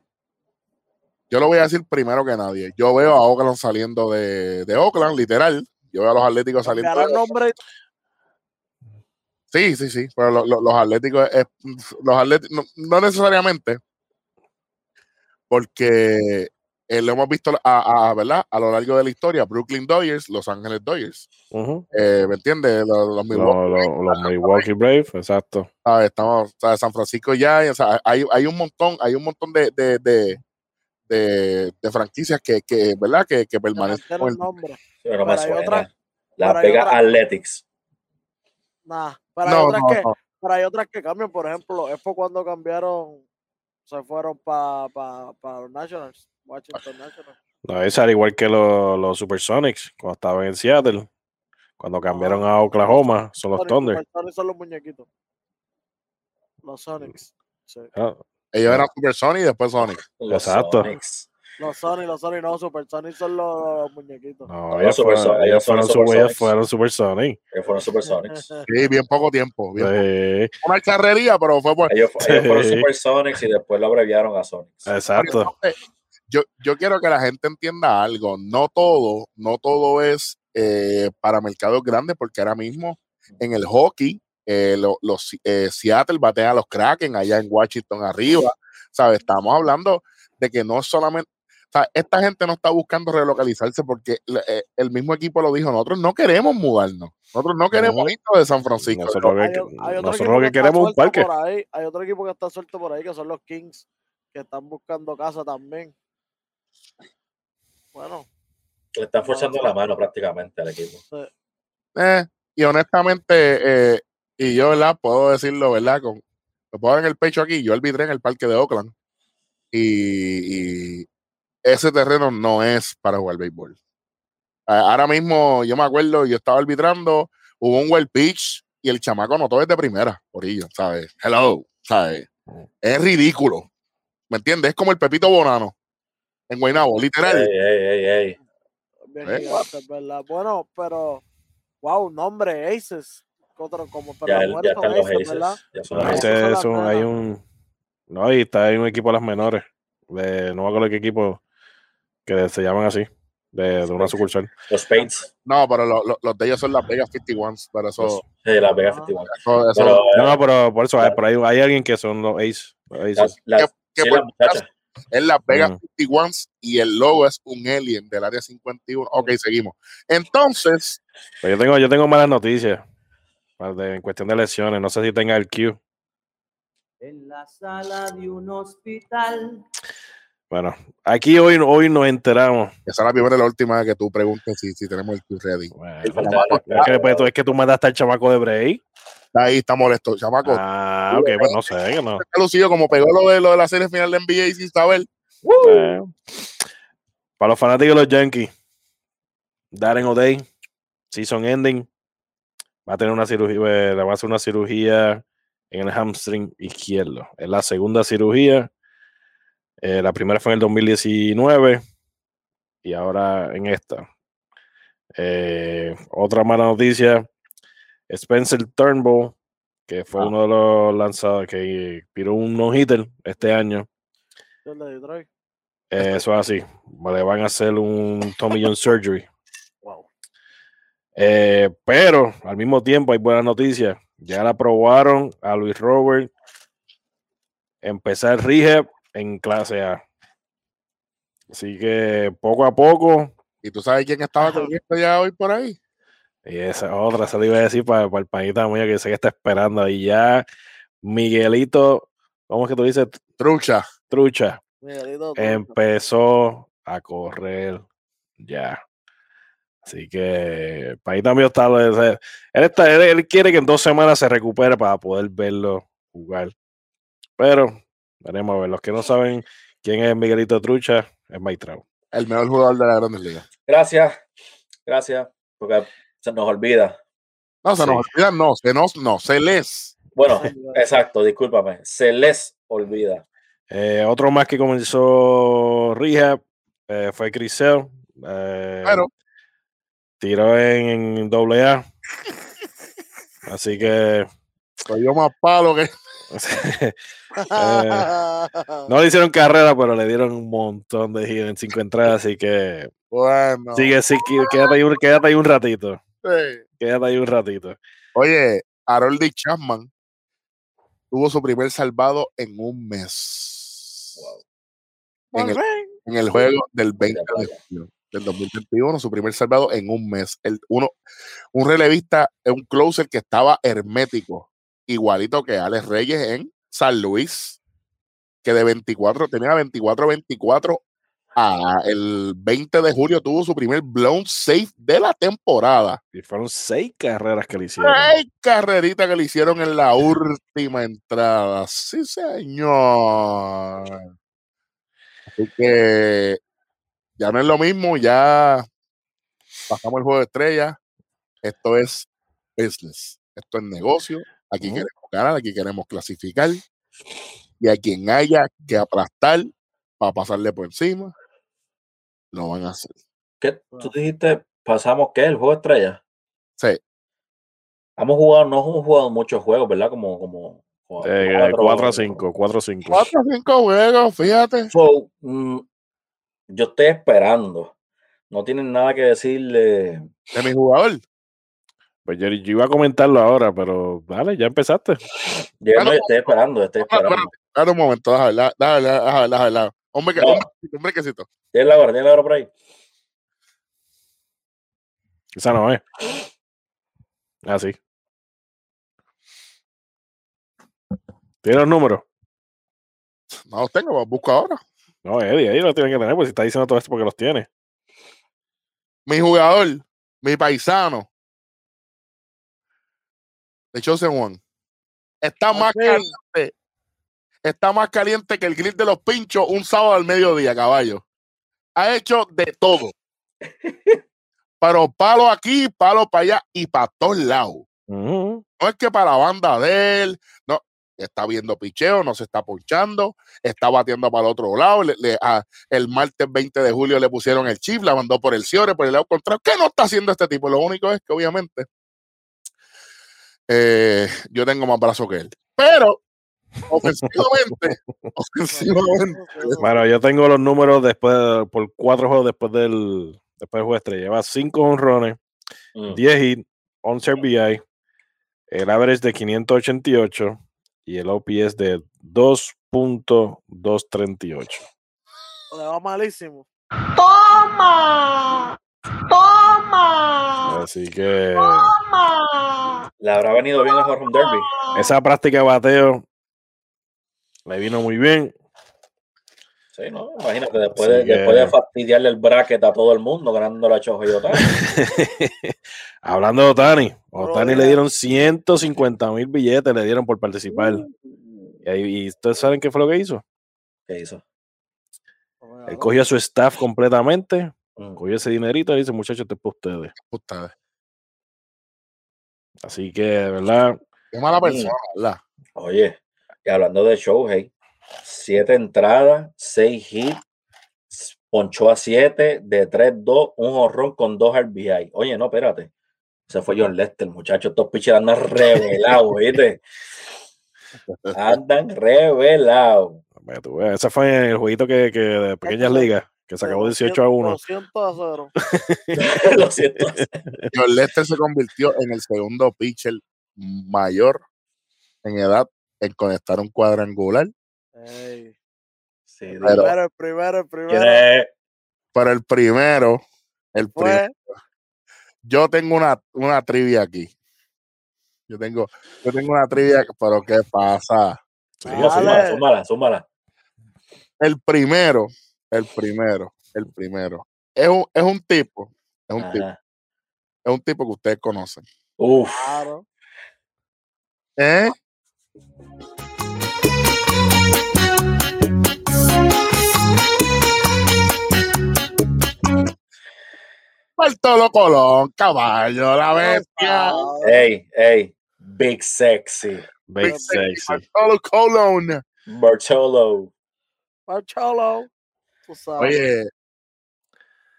yo lo voy a decir primero que nadie. Yo veo a Oakland saliendo de, de Oakland, literal. Yo veo a los Atléticos saliendo de nombre Sí, sí, sí. Pero lo- lo- los Atléticos, es- los Atléticos, no, no necesariamente, porque eh, lo hemos visto a, a- ¿verdad? a lo largo de la historia, Brooklyn Dodgers, Los Ángeles Dodgers. Eh, ¿Me entiendes? Los, los Lo- Milwaukee lo- Los Milwaukee Brave, exacto. ¿sabes? Estamos. San Francisco ya, o sea, hay, hay un montón, hay un montón de, de, de, de, de franquicias que, que, ¿verdad? Que, que permanecen con el nombre. Pero no me Pero hay suena. otra- Las Vegas otra- Athletics. Nah, pero hay No, otras no, que, no. pero hay otras que cambian, por ejemplo, es por cuando cambiaron, se fueron para pa, pa los Nationals, Washington Nationals. No, es al igual que los, los Supersonics, cuando estaban en Seattle. Cuando cambiaron a Oklahoma, son los Thunder. Super Sonics son los muñequitos. Los Sonics. Sí. Ah, Ellos eran Super Sonic y después Sonic. Los Exacto. Sonics. Los Sonics, los Sonics, no, Super Sonics son los, los muñequitos. No, No, ellos, Super fueron, ellos ellos fueron, super, ellos fueron Supersonic. Ellos fueron Supersonics. Sí, bien poco tiempo. bien Sí, Una charrería, pero fue por. Ellos, ellos fueron Sí. Supersonics y después lo abreviaron a Sonics. exacto. Yo, yo quiero que la gente entienda algo. No todo, no todo es eh, para mercados grandes, porque ahora mismo en el hockey, eh, lo- los eh, Seattle batea a los Kraken allá en Washington arriba. ¿Sabes? Estamos hablando de que no solamente. O sea, esta gente no está buscando relocalizarse porque le- eh, el mismo equipo lo dijo. Nosotros no queremos mudarnos. Nosotros no queremos irnos de San Francisco. Nosotros lo Hay, que, hay nosotros lo que queremos es un parque. Por ahí, hay otro equipo que está suelto por ahí, que son los Kings, que están buscando casa también. Bueno, Le están forzando la mano prácticamente al equipo. Eh, y honestamente, eh, y yo, ¿verdad? Puedo decirlo, ¿verdad? Con, me puedo dar en el pecho aquí. Yo arbitré en el parque de Oakland. Y, y ese terreno no es para jugar béisbol. Ah, Ahora mismo, yo me acuerdo, yo estaba arbitrando, hubo un well pitch y el chamaco anotó desde primera, por ello, ¿sabes? Hello, ¿sabes? Es ridículo. ¿Me entiendes? Es como el Pepito Bonano en Guaynabo, literal. Ey, ey, ey, Eh. Bueno, pero, wow, nombre, Aces. Otro, como, pero Ya, las el- mujeres ya son están los Aces, ¿verdad? Ya son No, ese es un- hay nenas. un. No, ahí está hay un equipo de las menores. De, no me acuerdo qué equipo que se llaman así. De, de una sucursal. Los Paints. No, pero lo- lo- los de ellos son las Vegas 51s, pero eso, sí, las Vegas Ah. 51. eso, eso- Pero, No, eh, no, pero por eso hay, Claro. por ahí hay alguien que son los Ace. Aces. las, las, que sí, por las muchachas. es las Vegas Mm. 51s y el logo es un alien del área 51. Ok, seguimos. Entonces, Pero yo tengo, yo tengo malas noticias. De- en cuestión de lesiones. No sé si tenga el Q. En la sala de un hospital. Bueno, aquí hoy, hoy nos enteramos. esa es la primera y la última vez que tú preguntes si, si tenemos el Q ready. Bueno, El es, que, pues, tú- es que tú mandaste al chamaco de Bray. Ahí está molesto, chamaco. Ah, ok, pues no sé. que no. Está lucido como pegó lo de, lo de la serie final de NBA y sin saber. Eh, para los fanáticos de los Yankees, Darren O'Day, season ending, va a tener una cirugía, eh, le va a hacer una cirugía en el hamstring izquierdo. Es la segunda cirugía. Eh, la primera fue en el 2019 y ahora en esta. Eh, otra mala noticia, Spencer Turnbull, que fue Ah. uno de los lanzados que tiró un no-hitter este año. Eh, Eso es así. Le van a hacer un Tommy John Surgery. Eh, pero al mismo tiempo hay buenas noticias. Ya la aprobaron a Luis Robert empezar rehab en clase A. Así que poco a poco, ¿Y tú sabes quién estaba corriendo ya hoy por ahí? y esa otra se le iba a decir para, para el panita mío que sé que está esperando. Y ya Miguelito, ¿cómo es que tú dices? Trucha. Trucha. Miguelito, tú, empezó a correr ya. Así que para ahí también está. lo de- Él, está él, él quiere que en dos semanas se recupere para poder verlo jugar. Pero veremos a ver. Los que no saben quién es Miguelito Trucha, es Mike Trout. El mejor jugador de la Grandes Ligas. Gracias. Gracias. Porque se nos olvida. No, se Sí. nos olvida, no, se nos, no, se les. Bueno, exacto, discúlpame. Se les olvida. Eh, otro más que comenzó rehab eh, fue Crisel. Eh, Pero, tiró en, en doble A. Así que soy yo más palo que. no le hicieron carrera, pero le dieron un montón de giros en cinco entradas. Así que Bueno. sigue, sí, qué- quédate, ahí un, quédate ahí un ratito. sí. Quédate ahí un ratito. Oye, Haroldy Chapman tuvo su primer salvado en un mes. Wow. En el, en el juego del 20 de julio del 2021, su primer salvado en un mes. El, uno, un relevista, un closer que estaba hermético, igualito que Alex Reyes en San Luis, que de 24, tenía 24-24 a- el 20 de julio tuvo su primer blown safe de la temporada. Y fueron seis carreras que le hicieron. Ay, carrerita que le hicieron en la última entrada. Sí, señor. Así que ya no es lo mismo, ya pasamos el juego de estrellas. Esto es business. Esto es negocio. Aquí Ujú. queremos ganar, aquí queremos clasificar. Y a quien haya que aplastar para pasarle por encima, lo van a hacer. ¿Qué? ¿Tú dijiste, pasamos qué? ¿El juego de estrella? Sí, Hemos jugado, no hemos jugado muchos juegos, ¿verdad? Como, como, como Eh, cuatro- 4 a 5, 4 a 5. cuatro o cinco juegos, fíjate. So, mm, yo estoy esperando. No tienen nada que decirle. De mi jugador. Pues yo, yo iba a comentarlo ahora, pero dale, ya empezaste. Yo no, estoy esperando, estoy Espera, esperando. Dale un momento, déjame ver, déjame ver. Hombre, que, No. hombre, hombre quesito. ¿Tienes la hora? ¿Tienes la hora por ahí? Esa no es. Ah, sí. ¿Tiene los números? No los tengo, busco ahora. No, Eddie, ahí lo tiene que tener, pues si está diciendo todo esto porque los tiene. Mi jugador, mi paisano, de Chosen One, está más caliente. Está más caliente que el grill de los pinchos un sábado al mediodía, caballo. Ha hecho de todo. Pero palo aquí, palo para allá y para todos lados. No es que para la banda de él, no, está viendo picheo, no se está ponchando, está bateando para el otro lado. le- le- a- el martes 20 de julio le pusieron el chip, la mandó por el Ciore, por el lado contrario. ¿Qué no está haciendo este tipo? Lo único es que, obviamente, eh, yo tengo más brazos que él. Pero, ofensivamente, ofensivamente, Bueno, yo tengo los números después, de- por cuatro juegos después del, después del juego estrella. Lleva cinco honrones, Mm. 10 hits, 11 RBI, el average de 588 y el OPS de 2.238. Le va malísimo. Toma, toma, Así que toma. Le habrá venido bien el Home Derby. esa práctica de bateo le vino muy bien. Sí, ¿no? Imagínate, después, de, después de fastidiarle el bracket a todo el mundo, ganando la Chojo y Otani. Hablando de Otani, Bro, Otani le dieron 150 mil billetes, le dieron por participar. Y, ahí- y ustedes saben qué fue lo que hizo. ¿Qué hizo? Él cogió a su staff completamente, Mm. cogió ese dinerito y dice, muchachos, esto es para ustedes. ustedes. Así que, de verdad, Qué mala Mm. persona, ¿verdad? Oye, y hablando de Shohei, siete entradas, seis hits, ponchó a siete, de 3-2, un jorrón con dos RBI. Oye, no, espérate. Se fue John Lester, muchachos. Estos pitchers andan revelados, ¿viste? Andan revelados. ese fue el jueguito que, que de pequeñas ligas, que se acabó 18 a 1. 200 a 0. Lo siento. John Lester se convirtió en el segundo pitcher mayor en edad en conectar un cuadrangular, Sí, Pero- digo, Primero, el primero, el primero. pero el primero, el primero, Fue yo tengo una, una trivia aquí. Yo tengo, yo tengo una trivia, pero ¿qué pasa? Sí. Súmala, súmala, súmala. El primero, el primero, el primero. Es un, es un tipo, es un tipo, Ajá. es un tipo que ustedes conocen. Uf. claro. ¿Eh? Bartolo Colón, caballo, la bestia. Ey, ey. Big Sexy. Big sexy. Bartolo Colón. Bartolo. Marcholo. Tú sabes. Oye,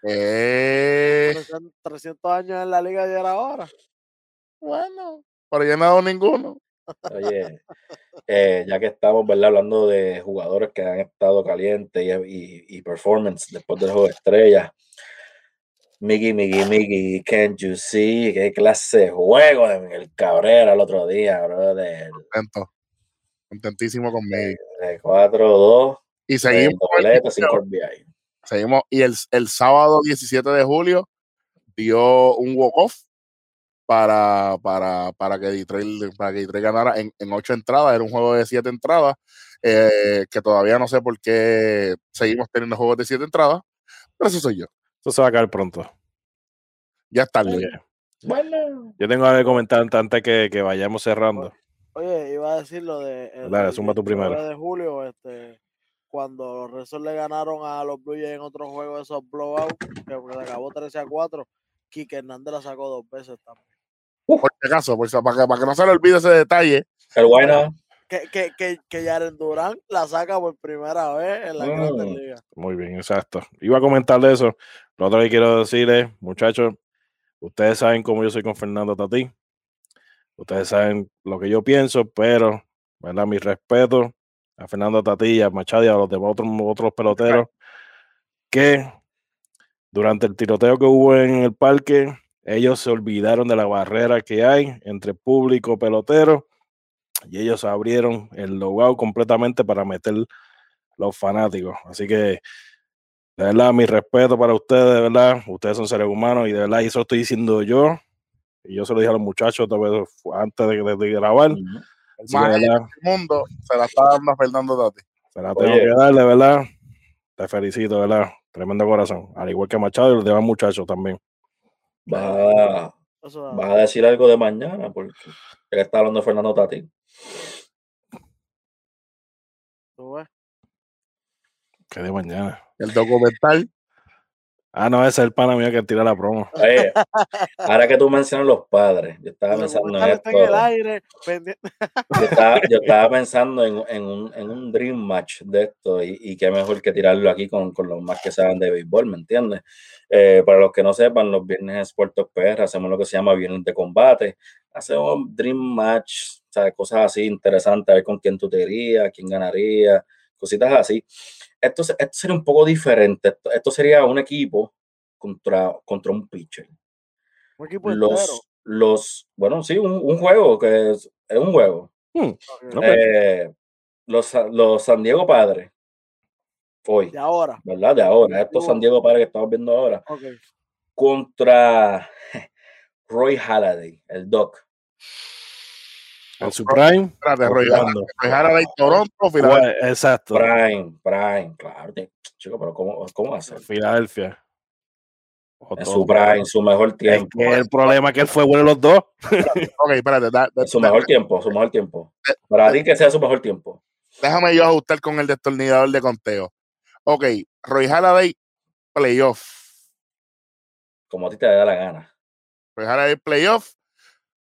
eh, 300 300 años en la liga ya era ahora. bueno, pero yo no he dado ninguno. Oye, eh, ya que estamos ¿verdad? hablando de jugadores que han estado calientes y, y- y performance después del juego de estrellas. Miggy, Miggy, Miggy, can't you see? Qué clase de juego de Miguel Cabrera el otro día, brother. Contento. Contentísimo conmigo. De 4-2, Y eh, seguimos, doblete, 5 RBI. seguimos. Y el, el sábado 17 de julio dio un walk-off para, para, para que Detroit, para que Detroit ganara en, en ocho entradas. Era un juego de siete entradas, eh, que todavía no sé por qué seguimos teniendo juegos de siete entradas, Pero eso soy yo. Eso se va a caer pronto. Ya está. Oye, Bueno, yo tengo algo que comentar antes- que, que vayamos cerrando. Oye, iba a decir lo de. el- Dale, tú 19 primero. de julio, este, cuando los Red Sox le ganaron a los Blue Jays en otro juego de esos blowouts, que se acabó 13 a 4, Quique Hernández la sacó dos veces también. Por si acaso, por si- para, que, para que no se le olvide ese detalle. el bueno, Que, que, que, que Yaren Durán la saca por primera vez en la Grandes Mm. Ligas. Muy bien, exacto. Iba a comentarle eso. Lo otro que quiero decirles, muchachos, ustedes saben cómo yo soy con Fernando Tatí. Ustedes saben lo que yo pienso, pero, ¿verdad? Mi respeto a Fernando Tatí, y a Machado y a los demás otros, otros peloteros que durante el tiroteo que hubo en el parque, ellos se olvidaron de la barrera que hay entre público pelotero y ellos abrieron el logout completamente para meter los fanáticos. Así que, de verdad, mi respeto para ustedes, de verdad. Ustedes son seres humanos y de verdad, y eso lo estoy diciendo yo. Y yo se lo dije a los muchachos antes de, de- de grabar. Más del mundo se la está dando a Fernando Tati. se la tengo Oye. que dar, de verdad. Te felicito, de verdad. Tremendo corazón. Al igual que Machado y los demás muchachos también. va, vas a decir algo de mañana, porque él está hablando de Fernando Tati. tú ves. Que de mañana. El documental. Ah, no, ese es el pana mío que tira la promo. Oye, ahora que tú mencionas los padres, yo estaba pensando en esto. en el aire. Yo estaba, yo estaba pensando en, en un, en un dream match de esto y, y qué mejor que tirarlo aquí con, con los más que saben de béisbol, ¿me entiendes? Eh, para los que no sepan, los viernes en Sportos PR hacemos lo que se llama viernes de combate. Hacemos dream match, cosas así interesantes, a ver con quién tú te irías, quién ganaría, cositas así. Esto, esto sería un poco diferente. Esto, esto sería un equipo contra, contra un pitcher Un equipo entero. los, los, bueno, sí, un, un juego que es, es un juego. Hmm. Eh, los, los San Diego Padres, hoy, De ahora. ¿verdad? De ahora, estos San Diego Padres que estamos viendo ahora, contra Roy Halladay, el Doc. En su prime. Espérate, Roy Halladay, Toronto, Filadelfia. Exacto. Prime, Prime, claro, chico, pero ¿cómo, cómo hacer? Filadelfia. En su prime, en su mejor Es tiempo. que el problema es que él fue bueno en los dos. Ok, espérate, da- da- En su da- mejor tiempo, su mejor tiempo. Para ti que sea su mejor tiempo. déjame yo ajustar con el destornillador de conteo. Ok, Roy Halladay, playoff. Como a ti te da la gana. Roy Halladay, playoff,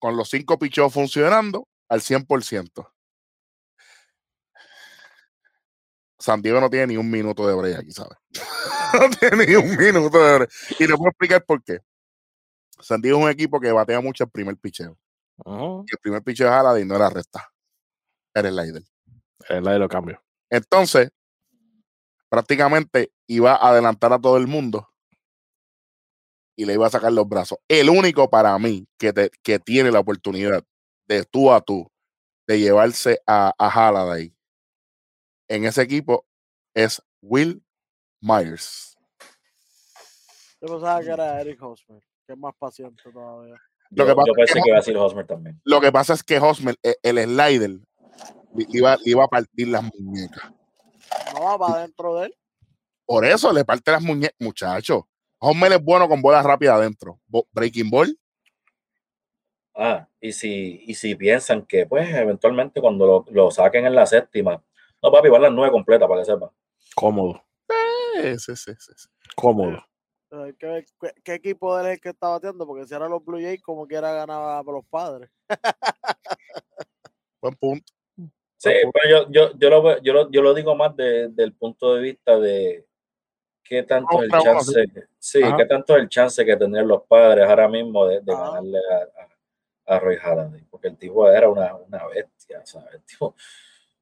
con los cinco pichos funcionando al 100%. San Diego no tiene ni un minuto de break aquí, ¿sabes? no tiene ni un minuto de break. Y le puedo explicar por qué. San Diego es un equipo que batea mucho el primer picheo. Y el primer picheo de Halladay no era recta. Era el líder. El de los cambios. Entonces, prácticamente iba a adelantar a todo el mundo y le iba a sacar los brazos. El único para mí que, te- que tiene la oportunidad de tú a tú de llevarse a, a Halladay en ese equipo es Will Myers. Yo pensaba que era Eric Hosmer, que es más paciente todavía. Lo Yo, que pasa yo es que pensé que iba a decir Hosmer también. Lo que pasa es que Hosmer, e- el, slider, le iba, le iba a partir las muñecas. No va para adentro de él. Por eso le parte las muñecas, muchachos. Hosmer es bueno con bolas rápidas adentro. Breaking ball, Ah, y si, y si piensan que, pues, eventualmente cuando lo, lo saquen en la séptima, no, papi, van las nueve completas para que sepan. Cómodo. sí, sí, sí, sí. Cómodo. Hay que ver qué, qué equipo es el que está bateando, porque si era los Blue Jays, como quiera ganaba por los padres. Buen punto. Sí, pero yo, yo, yo, lo, yo, lo, yo lo digo más de- del punto de vista de qué tanto es el chance, sí, qué tanto es el chance que tener los padres ahora mismo de, de Ajá. ganarle a, a, a Roy Halladay, porque el tipo era una, una bestia, ¿sabes? El tipo,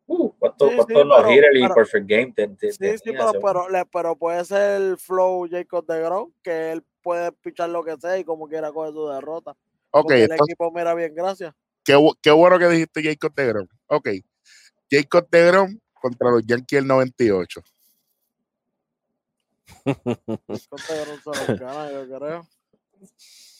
uh, ¿cuántos Sí, cuántos sí, no pero- hitter y perfect game te- te- Sí, tenía sí, pero, pero, le- pero puede ser el flow Jacob de Grom, que él puede pichar lo que sea y como quiera coger su derrota. Ok, Porque el entonces, equipo mira bien, gracias. qué, qué bueno que dijiste Jacob Tegrom. Ok, Jacob Tegrom contra los Yankees del 98. Jacob de Grom se los gana, yo creo.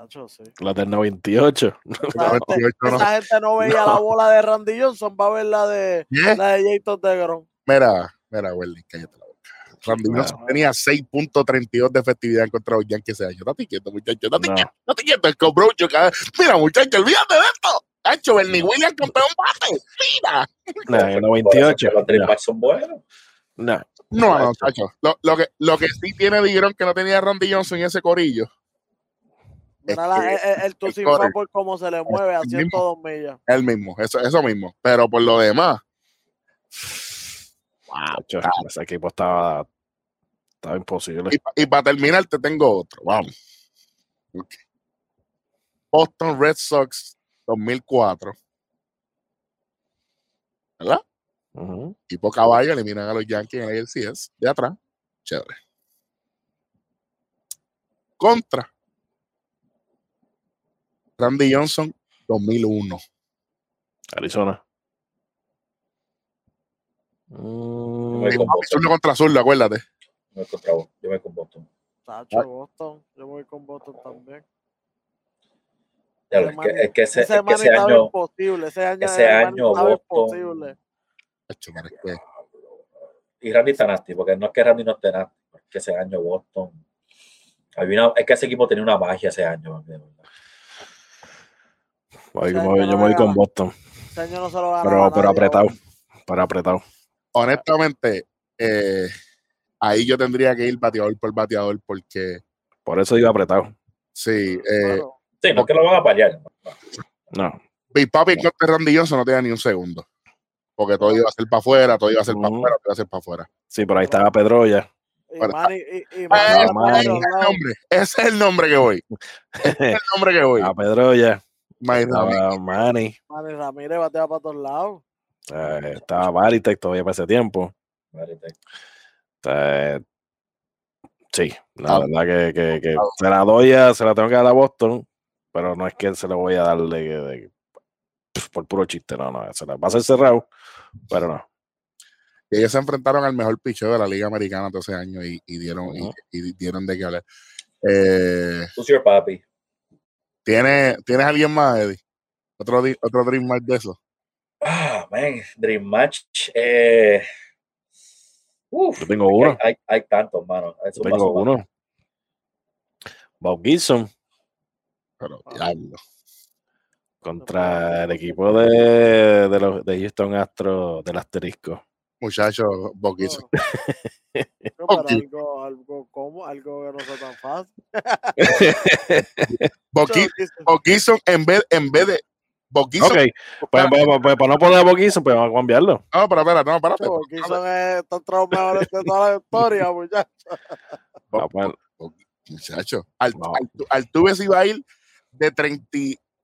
Tacho, sí. La del 98. Esa gente, 98 no. esa gente no veía la bola de Randy Johnson, va a ver la de, ¿Qué? la de Jacob de Grom. Mira, mira, Welly, cállate la boca. Randy. Johnson tenía 6.32 de efectividad en contra de los Yankees ese año. Date quieto, muchacho. Date No. quieto, date quieto. El cobrocho cada Mira, muchacho, olvídate de esto. Bernie Williams campeón bate. Mira. No, en el Por eso 98. que Los no, son buenos. no. No, no, muchacho. Lo, lo que, lo que sí tiene Digrón que no tenía Randy Johnson en ese corillo. La- que el, el, el el por cómo se le mueve a el mismo. 102 millas. Él mismo, eso, eso mismo. Pero por lo demás. Wow. Ese equipo estaba, estaba imposible. Y, pa- y para terminar, te tengo otro. Vamos. Boston Red Sox 2004. ¿Verdad? Ujú. Tipo caballo, eliminan a los Yankees en el ALCS. De atrás. Chévere. Contra. Randy Johnson 2001. Arizona. Yo Mm, me Y con papi, Boston. zurdo contra zurdo, acuérdate. Yo me contra Boston. Yo me con Boston. Tacho, Boston. Yo voy con Boston también. Ya, Ese es, que, es que ese, Ese es que ese año, imposible. Ese año, ese año Boston- es que- y Randy está nasty, porque no es que Randy no esté nasty, es que ese año Boston. había una- es que ese equipo tenía una magia ese año. Verdad. voy- yo yo voy con Boston, Ese año no se lo ganaba pero, pero apretado. Pero apretado. honestamente, eh, ahí yo tendría que ir bateador por bateador porque Por eso digo apretado. sí, eh. Sí, no es que lo van a paliar. No. Big Papi en contra de Randy Johnson no tenía ni un segundo. Porque todo iba a ser para afuera, todo iba a ser para afuera, todo iba a ser para afuera. Sí, pero ahí estaba Pedroya. Ese, es el nombre, ese es el nombre que voy. Ese es el nombre que voy. A Pedroya. Manny. Manny Ramírez batea para todos lados. eh, estaba Varitek todavía para ese tiempo. Eh, sí, la Ah. verdad que, que- que se la doy a, se la tengo que dar a Boston, pero no es que se la voy a dar de, de- por puro chiste, no, no, se la va a ser cerrado, pero no. Y ellos se enfrentaron al mejor picheo de la Liga Americana todo ese año y, y dieron, y, dieron de qué hablar. Eh, Who's your papi? ¿Tienes, ¿Tienes alguien más, Eddie? ¿Otro, otro Dream Match de eso? Ah, man, Dream Match. Eh, uf, Yo tengo uno, hay, hay, hay tantos, mano. Yo tengo uno. Bob Gibson Pero, Ah. diablo. contra el equipo de, de los de Houston Astros del asterisco. Muchacho, Boquilson. No, Ok. algo, algo como, algo que no sea tan fácil. Boqui- Boquilson, en vez, en vez de. Ok, pues, pues, pues, pues, para no poner Gibson, pues vamos a cambiarlo. No, pero espera, no, espérate. Son estos tres mejores de toda la historia, muchachos. Vamos a poner- Muchacho, Al- No. Al- Altuve se iba a ir de 30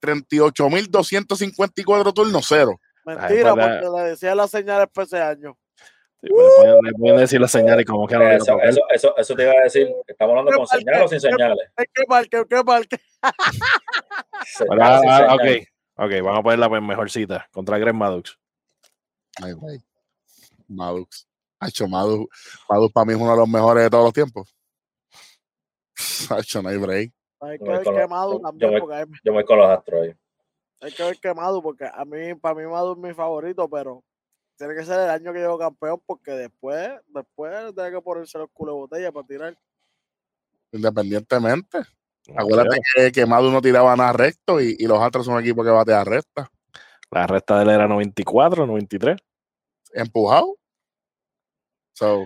38.254 turnos, cero. Mentira, pues, la- porque le decía las señales para ese año. Sí, pues, le pueden- le pueden decir las señales como que no le Eso, eso, eso, eso te iba a decir. ¿Estamos hablando ¿Qué con señales o sin ¿Qué- señales? Es que marque, qué. Señales, sin ok, ok, vamos a poner la mejor cita contra Greg Maddux. Ay, güey. Madux. Hacho, Madux. Madux para mí es uno de los mejores de todos los tiempos. Hacho, no hay break. Hay que ver quemado yo también, voy- porque hay, Yo voy con los astros ahí. hay que ver quemado, porque a mí, para mí Madu es mi favorito, pero tiene que ser el año que llevo campeón, porque después, después tiene que ponerse los culos de botella para tirar. Independientemente. Acuérdate que, que Madu no tiraba nada recto y, y los Astros son un equipo que batea recta. La recta de él era 94, 93. Empujado. So,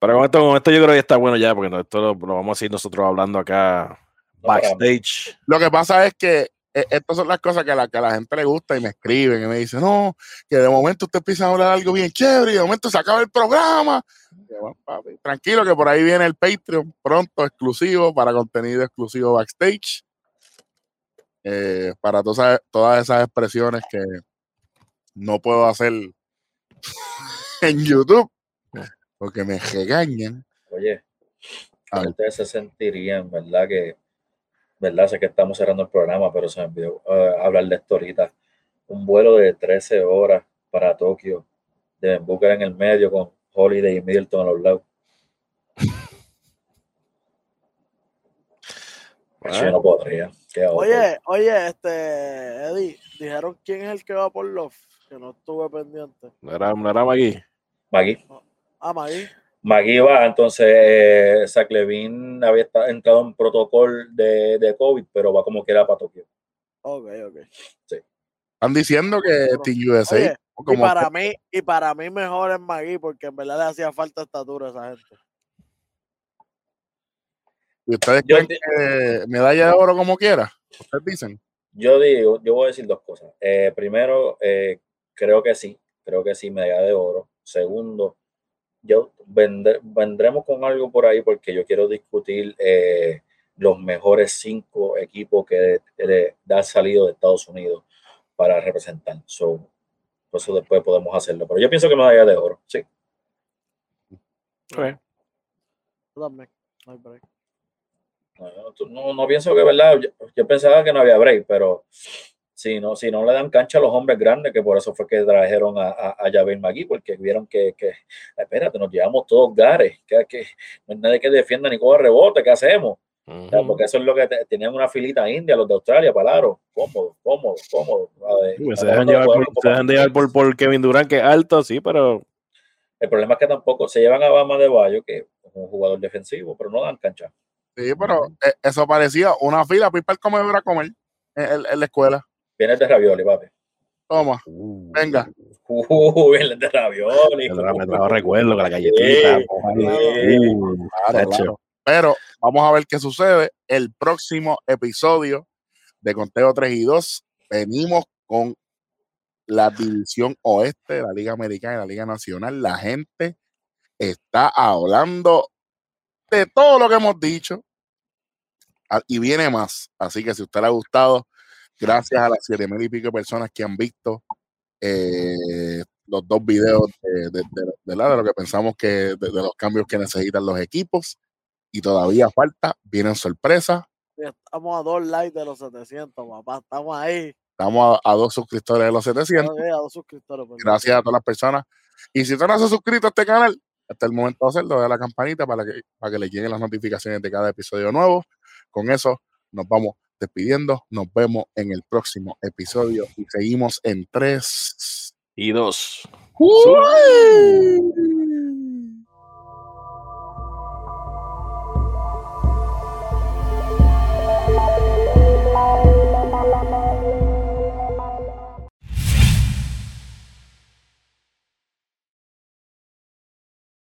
Pero con esto, con esto yo creo que está bueno ya, porque no- esto lo, lo vamos a ir nosotros hablando acá No backstage. lo que pasa es que estas son las cosas que a la, que a la gente le gusta y me escriben y me dicen, no, que de momento usted empieza a hablar algo bien chévere y de momento se acaba el programa. Y yo, "Bueno, papi, tranquilo que por ahí viene el Patreon pronto exclusivo para contenido exclusivo backstage. Eh, para todas, todas esas expresiones que no puedo hacer en YouTube porque me regañan. Oye, ustedes se sentirían, ¿verdad? Que, ¿verdad? Sé que estamos cerrando el programa, pero se me olvidó eh, hablar de esto ahorita. Un vuelo de 13 horas para Tokio, de Booker en el medio con Holiday y Middleton a los lados. Yo no podría. Oye, oye, este, Eddie, dijeron quién es el que va por Love, que no estuve pendiente. No era, no era Magui. Magui, Ah, Magui. Magui va, entonces eh, Zach Levine había entrado en protocolo de, de COVID, pero va como quiera para Tokio. Ok, ok. Están diciendo que Team USA, oye, Y para mí, y para mí mejor es Magui, porque en verdad le hacía falta estatura a esa gente. ¿y ustedes Yo creen te- que medalla de oro como quiera, ustedes dicen. Yo digo, yo voy a decir dos cosas. Eh, primero, eh, creo que sí, creo que sí, medalla de oro. Segundo, yo vendre- vendremos con algo por ahí porque yo quiero discutir eh, los mejores cinco equipos que han salido de Estados Unidos para representar. So, por eso después podemos hacerlo. Pero yo pienso que medalla de oro, sí. Ok. Yo también. No hay break. No, no, no pienso que, ¿verdad? Yo, yo pensaba que no había break, pero si no, si no le dan cancha a los hombres grandes, que por eso fue que trajeron a, a, a Javier Magui, porque vieron que, que, espérate, nos llevamos todos gares, que, que no hay nadie que defienda ni coja rebote, ¿qué hacemos? O sea, Ujú. porque eso es lo que te- tenían una filita india, los de Australia, palaro, cómodo, cómodo, cómodo. Ver, pues, se dejan llevar por, se dejan llevar por, por Kevin Durant, que es alto, sí, pero El problema es que tampoco se llevan a Bama de Bayo, que es un jugador defensivo, pero no dan cancha. Sí, pero eh, eso parecía una fila para ir para a comer en, en- en la escuela. Viene de ravioli, papi. Toma, venga. Uh, viene de ravioli. me trajo, recuerdo con la galletita. Sí, ahí. sí. Uh, Claro, claro. Pero vamos a ver qué sucede. El próximo episodio de Conteo 3 y 2 venimos con la división oeste de la Liga Americana y la Liga Nacional. La gente está hablando de todo lo que hemos dicho Ah, y viene más. Así que si a usted le ha gustado, gracias a las siete mil y pico de personas que han visto eh, los dos videos de, de- de- de la- de lo que pensamos que de, los cambios que necesitan los equipos y todavía falta, vienen sorpresas. Estamos a dos likes de los 700, papá. Estamos ahí. Estamos a, a dos suscriptores de los 700. Todavía a dos suscriptores. perdón. Gracias a todas las personas. Y si usted no se ha suscrito a este canal, hasta el momento de hacerlo, de la campanita para que, para que le lleguen las notificaciones de cada episodio nuevo. Con eso nos vamos despidiendo. Nos vemos en el próximo episodio y seguimos en tres. Y dos. ¡Uy!